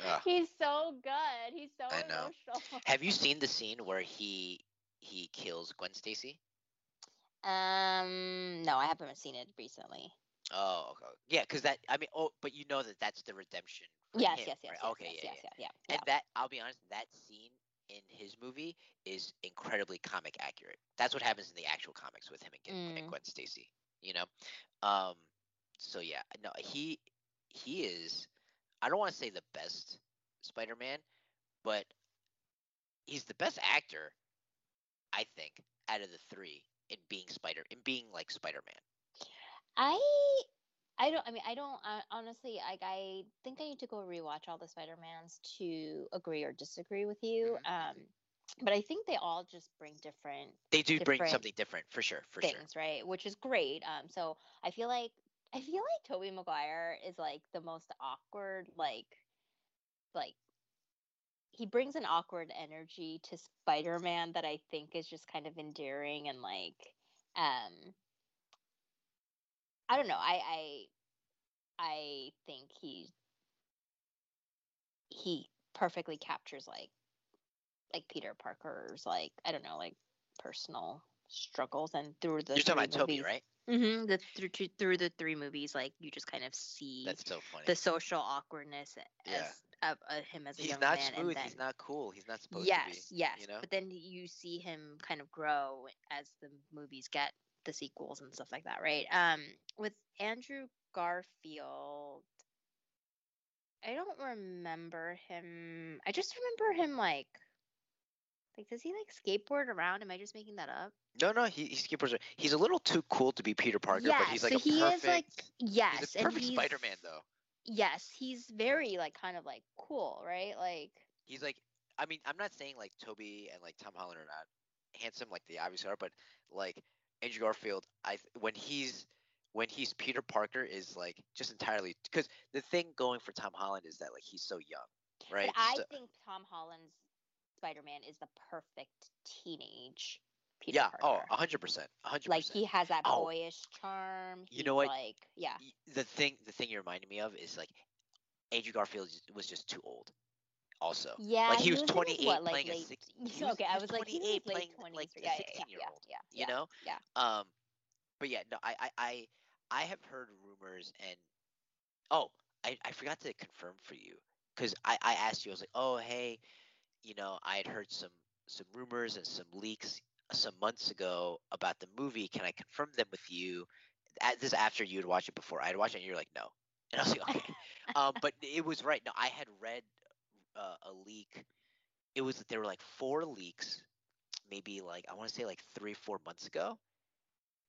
ah. he's so good he's so I know. emotional Have you seen the scene where he he kills Gwen Stacy? Um no i haven't seen it recently Oh, okay. Yeah, because that I mean, oh, but you know that that's the redemption. Yes, him, yes, yes, right? yes, okay, yes, yeah, yes, yeah. yeah, yeah, And that I'll be honest, that scene in his movie is incredibly comic accurate. That's what happens in the actual comics with him and Gwen, and Mm. Gwen Stacy. You know, um, so yeah, no, he he is. I don't want to say the best Spider-Man, but he's the best actor. I think out of the three in being Spider in being like Spider-Man. I I don't I mean I don't uh, honestly like I think I need to go rewatch all the Spider-Mans to agree or disagree with you. Mhm, Um but I think they all just bring different They do bring something different for sure, for sure. right? Which is great. Um so I feel like I feel like Tobey Maguire is like the most awkward like like he brings an awkward energy to Spider-Man that I think is just kind of endearing and like um I don't know. I I I think he he perfectly captures like like Peter Parker's like I don't know like personal struggles and through the You're talking about three Tobey, movies, right? Mm-hmm. The through through- through the three movies, like you just kind of see That's so funny. the social awkwardness as Yeah. Of uh, him as a he's young not man, smooth. and then He's not cool. He's not supposed yes, to be. yes. You know. But then you see him kind of grow as the movies get the sequels and stuff like that, right? Um, with Andrew Garfield, I don't remember him. I just remember him like, like does he like skateboard around? Am I just making that up? No, no. He, he he's he's a little too cool to be Peter Parker, but he's like so a he perfect. is like yes, he's a and perfect he's Spider-Man though. Yes, he's very like kind of like cool, right? Like He's like. I mean, I'm not saying like Tobey and like Tom Holland are not handsome like they obviously are, but like Andrew Garfield, I when he's when he's Peter Parker is like just entirely because the thing going for Tom Holland is that like he's so young, right? But I So- think Tom Holland's Spider-Man is the perfect teenage Peter yeah. Oh, Parker. hundred percent, 100%. like he has that Oh. boyish charm. You He's know what? Like yeah, the thing the thing you're reminding me of is like Andrew Garfield was just too old. Also, yeah. like he was in his, 28 what, like, playing a late, six- he was- okay, I was was like he 28 was playing, twenties. like, a yeah, yeah, 16 year yeah, old, Yeah, you know. Yeah. Um, but yeah, no, I I I, I have heard rumors and oh, I I forgot to confirm for you because I I asked you I was like oh hey, you know I had heard some some rumors and some leaks some months ago about the movie. Can I confirm them with you? This is after you had watched it before. I had watched it and you're like no, and I was like okay. um, but it was right. No, I had read uh, a leak. It was that there were like four leaks, maybe like I want to say like three four months ago,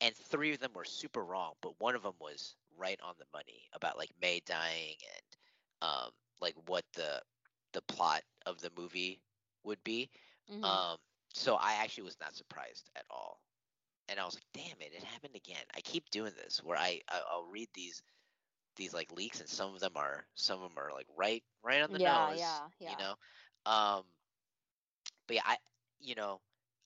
and three of them were super wrong, but one of them was right on the money about like May dying and um like what the the plot of the movie would be. Mhm. Um, so I actually was not surprised at all, and I was like, damn it, it happened again. I keep doing this where I, I I'll read these these like leaks and some of them are some of them are like right right on the Yeah, nose yeah, yeah. you know? Um but yeah i you know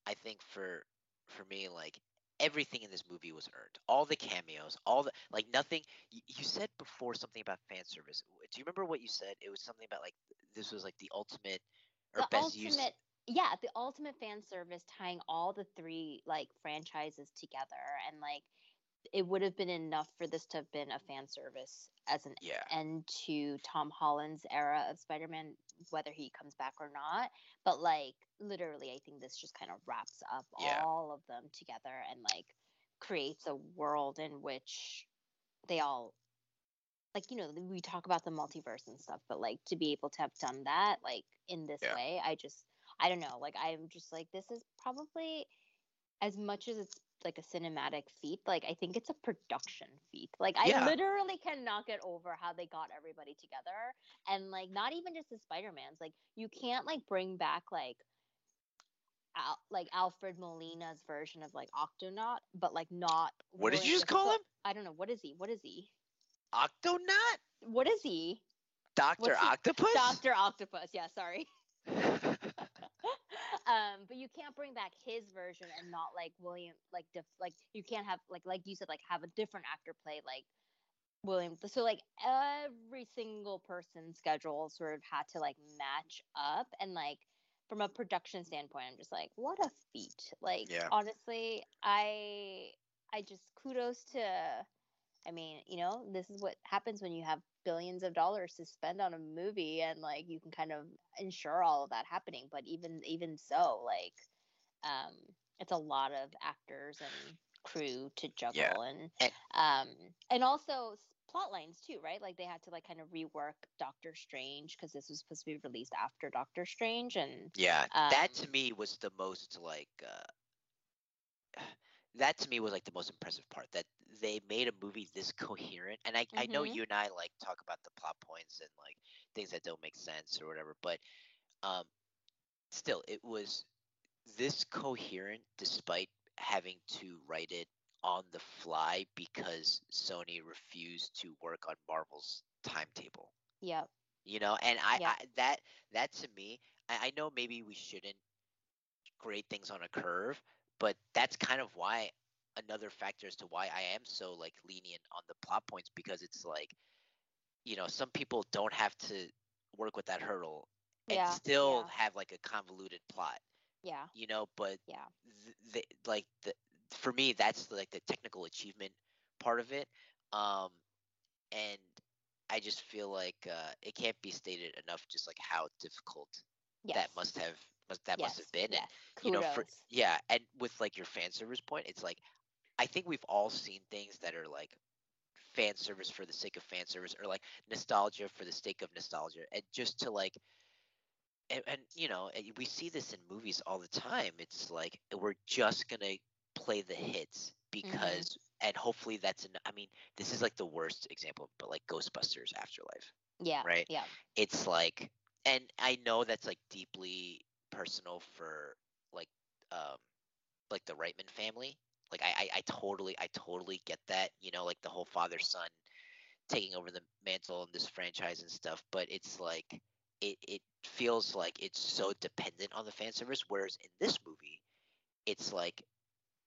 i think for for me like everything in this movie was earned. All the cameos all the like nothing you, you said before something about fan service. Do you remember what you said? It was something about like this was like the ultimate or the best ultimate use yeah the ultimate fan service tying all the three like franchises together and like it would have been enough for this to have been a fan service as an yeah end to tom holland's era of spider-man whether he comes back or not but like literally i think this just kind of wraps up Yeah. all of them together and like creates a world in which they all like you know we talk about the multiverse and stuff but like to be able to have done that like in this Yeah. way i just i don't know like i'm just like this is probably as much as it's like a cinematic feat like i think it's a production feat like i Yeah. literally cannot get over how they got everybody together and like not even just the spider-mans like you can't like bring back like Al- like Alfred Molina's version of like Octonaut, but like not. what did you just call him I don't know. What is he? What is he? octonaut What is he? he- octopus Doctor Octopus. Yeah, sorry. um, but you can't bring back his version and not like William, like def- like you can't have like like you said like have a different actor play like William. So like every single person's schedule sort of had to like match up and like from a production standpoint, I'm just like what a feat. Like Yeah. honestly, I I just kudos to I mean, you know, this is what happens when you have billions of dollars to spend on a movie and like you can kind of ensure all of that happening. But even even so, like um it's a lot of actors and crew to juggle Yeah. and um and also plot lines too, right? Like they had to like kind of rework Doctor Strange because this was supposed to be released after Doctor Strange and Yeah, that to Um, me was the most like uh that to me was like the most impressive part that they made a movie this coherent and I I know Mhm. you and I like talk about the plot points and like things that don't make sense or whatever, but um still it was this coherent despite having to write it on the fly because Sony refused to work on Marvel's timetable Yeah. you know and I, Yeah. I that that to me I, I know maybe we shouldn't grade things on a curve but that's kind of why another factor as to why i am so like lenient on the plot points because it's like you know some people don't have to work with that hurdle and Yeah, still yeah. have like a convoluted plot Yeah. you know but Yeah. th- th- like the for me that's like the technical achievement part of it um and i just feel like uh it can't be stated enough just like how difficult Yes. that must have must that must have Yes, been and Yes. you know for yeah and with like your fan service point it's like i think we've all seen things that are like fan service for the sake of fan service or like nostalgia for the sake of nostalgia and just to like and, and you know we see this in movies all the time it's like we're just gonna play the hits Mm-hmm. because and hopefully that's an i mean this is like the worst example but like ghostbusters afterlife yeah. right? Yeah. it's like and i know that's like deeply personal for like um like the reitman family like I, I i totally i totally get that you know like the whole father son taking over the mantle in this franchise and stuff but it's like it it feels like it's so dependent on the fan service whereas in this movie it's like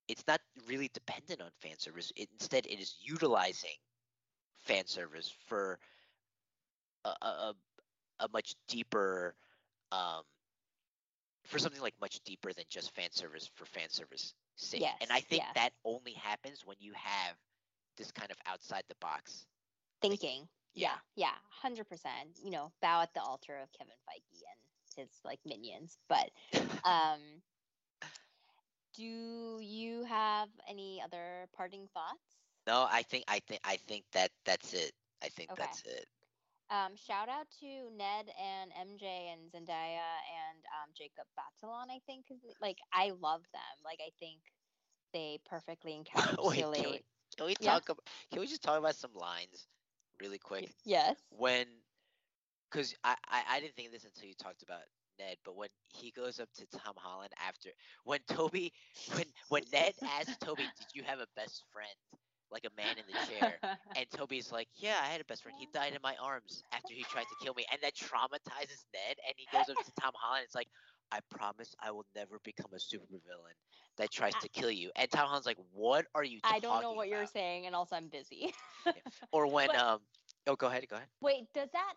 it's not really dependent on fan service it, instead it is utilizing fan service for a, a, a much deeper um for something like much deeper than just fan service for fan service sake and i think yes. that only happens when you have this kind of outside the box Thinking. Yeah. Yeah. Yeah. Hundred percent. You know, bow at the altar of Kevin Feige and his like minions. But um, do you have any other parting thoughts? no i think i think i think that that's it i think Okay. that's it Um, shout out to Ned and MJ and Zendaya and um, Jacob Batalon. I think like I love them. Like I think they perfectly Wait, can encapsulate. we, can we Yeah. talk about can we just talk about some lines really quick yes. when because I, I I didn't think of this until you talked about Ned, but when he goes up to Tom Holland after when Tobey when when Ned asks Tobey, "Did you have a best friend?" Like a man in the chair, and Tobey's like, "Yeah, I had a best friend. He died in my arms after he tried to kill me," and that traumatizes Ned, and he goes up to Tom Holland. It's like, "I promise I will never become a supervillain that tries to kill you." And Tom Holland's like, "What are you?" I don't know what you're saying, and also I'm busy. Or when But- um, oh, go ahead, go ahead. Wait, does that?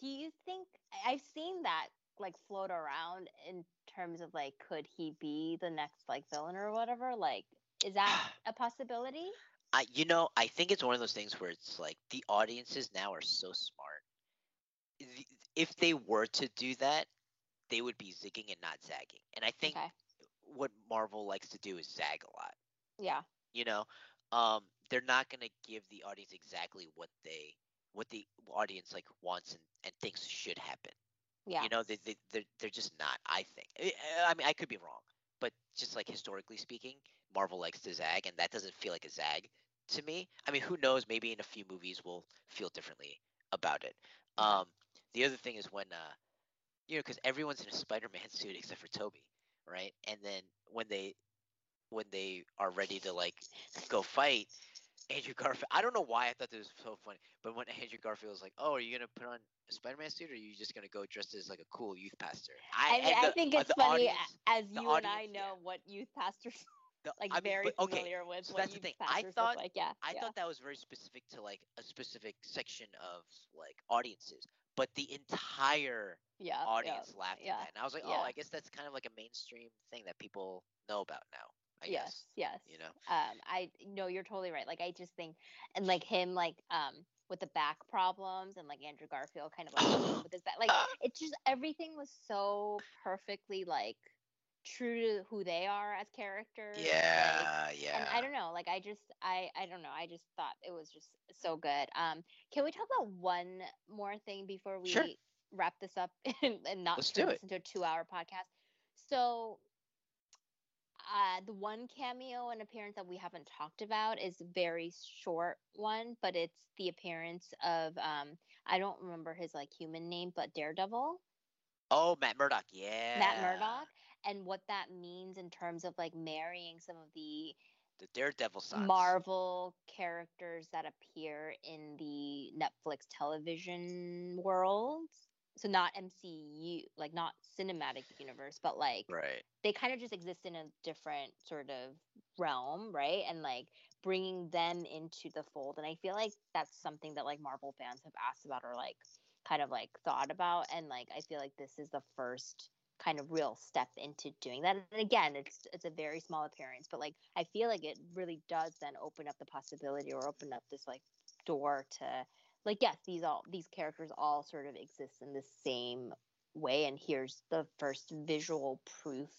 Do you think I've seen that like float around in terms of like, could he be the next like villain or whatever? Like, is that a possibility? I, you know, I think it's one of those things where it's like the audiences now are so smart. If they were to do that, they would be zigging and not zagging. And I think Okay. what Marvel likes to do is zag a lot. Yeah. You know, um, they're not gonna give the audience exactly what they what the audience like wants and, and thinks should happen. Yeah. You know, they, they they're they're just not. I think. I, I mean, I could be wrong, but just like historically speaking, Marvel likes to zag, and that doesn't feel like a zag to me. I mean, who knows? Maybe in a few movies we'll feel differently about it. Um, the other thing is when uh, you know, because everyone's in a Spider-Man suit except for Tobey, right? And then when they when they are ready to like go fight. Andrew Garfield. I don't know why I thought this was so funny, but when Andrew Garfield was like, "Oh, are you gonna put on a Spider-Man suit, or are you just gonna go dressed as like a cool youth pastor?" I, and mean, I think uh, it's the funny audience- as the you and I audience, yeah. know what youth pastors the- like I mean, very but- okay, familiar with so what that's the thing. I thought- like. Yeah. I yeah. thought that was very specific to like a specific section of like audiences, but the entire yeah, yeah. audience laughed yeah, at that, and I was like, yeah. "Oh, I guess that's kind of like a mainstream thing that people know about now." I yes, guess. yes. You know. Um, I no, you're totally right. Like I just think, and like him, like um, with the back problems, and like Andrew Garfield, kind of like with his back, like it just everything was so perfectly like true to who they are as characters. like, Yeah, yeah. and I don't know, like I just I I don't know, I just thought it was just so good. Um, can we talk about one more thing before we Sure. wrap this up and, and not turn this into a two-hour podcast? So, uh, the one cameo and appearance that we haven't talked about is a very short one, but it's the appearance of um I don't remember his like human name, but Daredevil. Oh, Matt Murdock. Yeah. Matt Murdock and what that means in terms of like marrying some of the The Daredevil sons. Marvel characters that appear in the Netflix television world. So not MCU, like not cinematic universe, but like Right. they kind of just exist in a different sort of realm, right? And like bringing them into the fold. And I feel like that's something that like Marvel fans have asked about or like kind of like thought about. And like I feel like this is the first kind of real step into doing that. And again, it's it's a very small appearance, but like I feel like it really does then open up the possibility or open up this like door to like yes, these all these characters all sort of exist in the same way and here's the first visual proof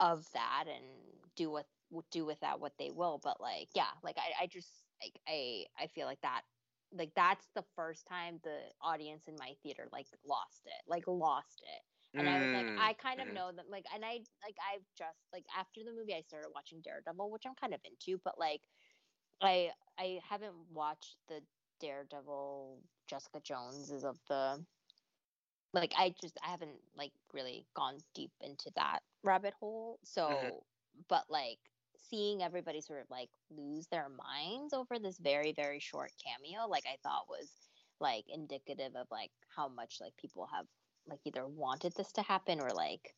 of that and do what do with that what they will but like yeah like i, I just like i i feel like that like that's the first time the audience in my theater like lost it like lost it and i was like Mm, i kind of mhm. know that like and i like i've just like after the movie i started watching daredevil which i'm kind of into but like i i haven't watched the daredevil jessica Jones is of the like i just i haven't like really gone deep into that rabbit hole. So but like seeing everybody sort of like lose their minds over this very very short cameo like i thought was like indicative of like how much like people have like either wanted this to happen or like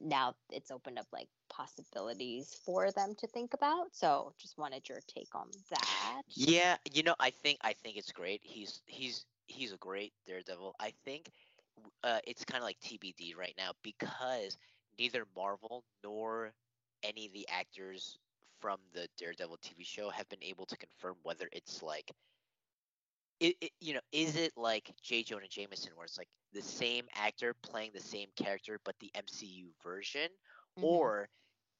now it's opened up like possibilities for them to think about so just wanted your take on that Yeah, you know, I think I think it's great. He's he's he's a great Daredevil. I think uh, it's kind of like TBD right now because neither Marvel nor any of the actors from the Daredevil TV show have been able to confirm whether it's like it, it you know is it like J. Jonah Jameson where it's like the same actor playing the same character but the MCU version Mhm. or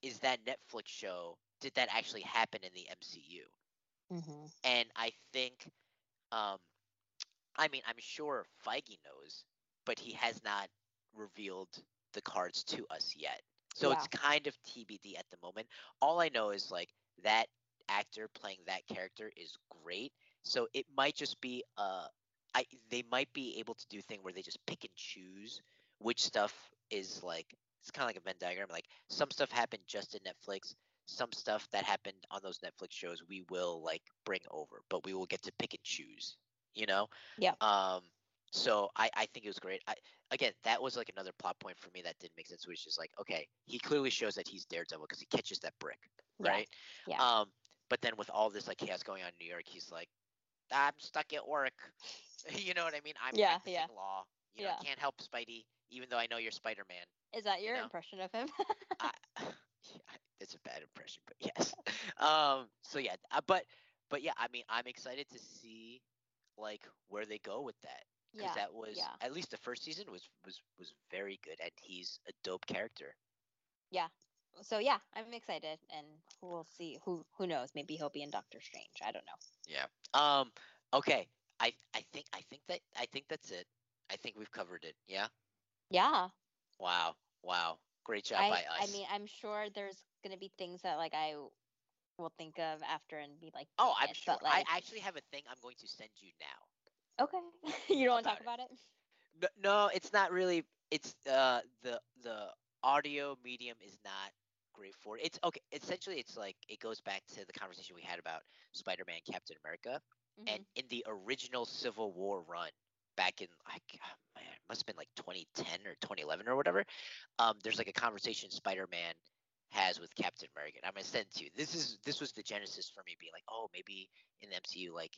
is that Netflix show did that actually happen in the MCU? Mhm. and I think, um, I mean, I'm sure Feige knows, but he has not revealed the cards to us yet. So it's kind of TBD at the moment. All I know is like that actor playing that character is great. So it might just be uh, I they might be able to do thing where they just pick and choose which stuff is like it's kind of like a Venn diagram. Like some stuff happened just in Netflix, some stuff that happened on those Netflix shows we will like bring over, but we will get to pick and choose. You know? Yeah. Um. So I I think it was great. I again that was like another plot point for me that didn't make sense. Which is like okay, he clearly shows that he's Daredevil because he catches that brick, Yeah, right? yeah. Um. But then with all this like chaos going on in New York, he's like, I'm stuck at work. you know what I mean? I'm Yeah, practicing yeah. law. You know, I Yeah. can't help Spidey, even though I know you're Spider Man. is that your know? impression of him I, it's a bad impression, but yes. Um. So yeah, uh, but but yeah, I mean, I'm excited to see like where they go with that because yeah that was yeah. at least the first season was was was very good, and he's a dope character. So yeah, I'm excited, and we'll see. Who who knows? Maybe he'll be in Doctor Strange. I don't know. Yeah. Um. Okay. I I think I think that I think that's it. I think we've covered it. Yeah. Yeah, Wow. Wow. Great job I by us. I mean, I'm sure there's gonna be things that like I will think of after and be like, oh, I'm it," sure. But like, I actually have a thing I'm going to send you now. okay, you don't want to talk about about it? No, no, it's not really. It's uh the the audio medium is not great for. It's okay. Essentially, it's like it goes back to the conversation we had about Spider-Man, Captain America, and Mhm. in the original Civil War run back in like oh, man, it must have been like 2010 or 2011 or whatever. Um, there's like a conversation Spider-Man has with Captain America. And I'm gonna send to you. This is this was the genesis for me being like, oh, maybe in the MCU, like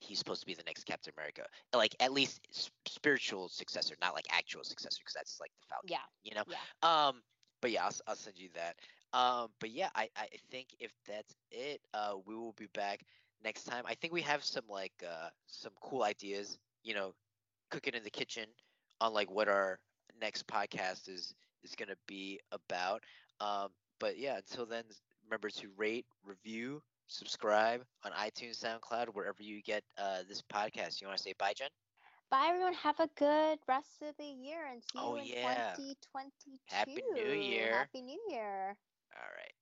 he's supposed to be the next Captain America, like at least spiritual successor, not like actual successor, because that's like the Falcon. Yeah, You know. yeah. Um. But yeah, I'll, I'll send you that. Um, but yeah, I, I think if that's it, uh, we will be back next time. I think we have some like uh some cool ideas, you know, cooking in the kitchen on like what our next podcast is is gonna be about. Um, but yeah, until then, remember to rate, review, subscribe on iTunes, SoundCloud, wherever you get uh this podcast. You want to say bye, Jen? Bye, everyone. Have a good rest of the year and see Oh, you in yeah. 2022. Happy New Year. Happy New Year. All right.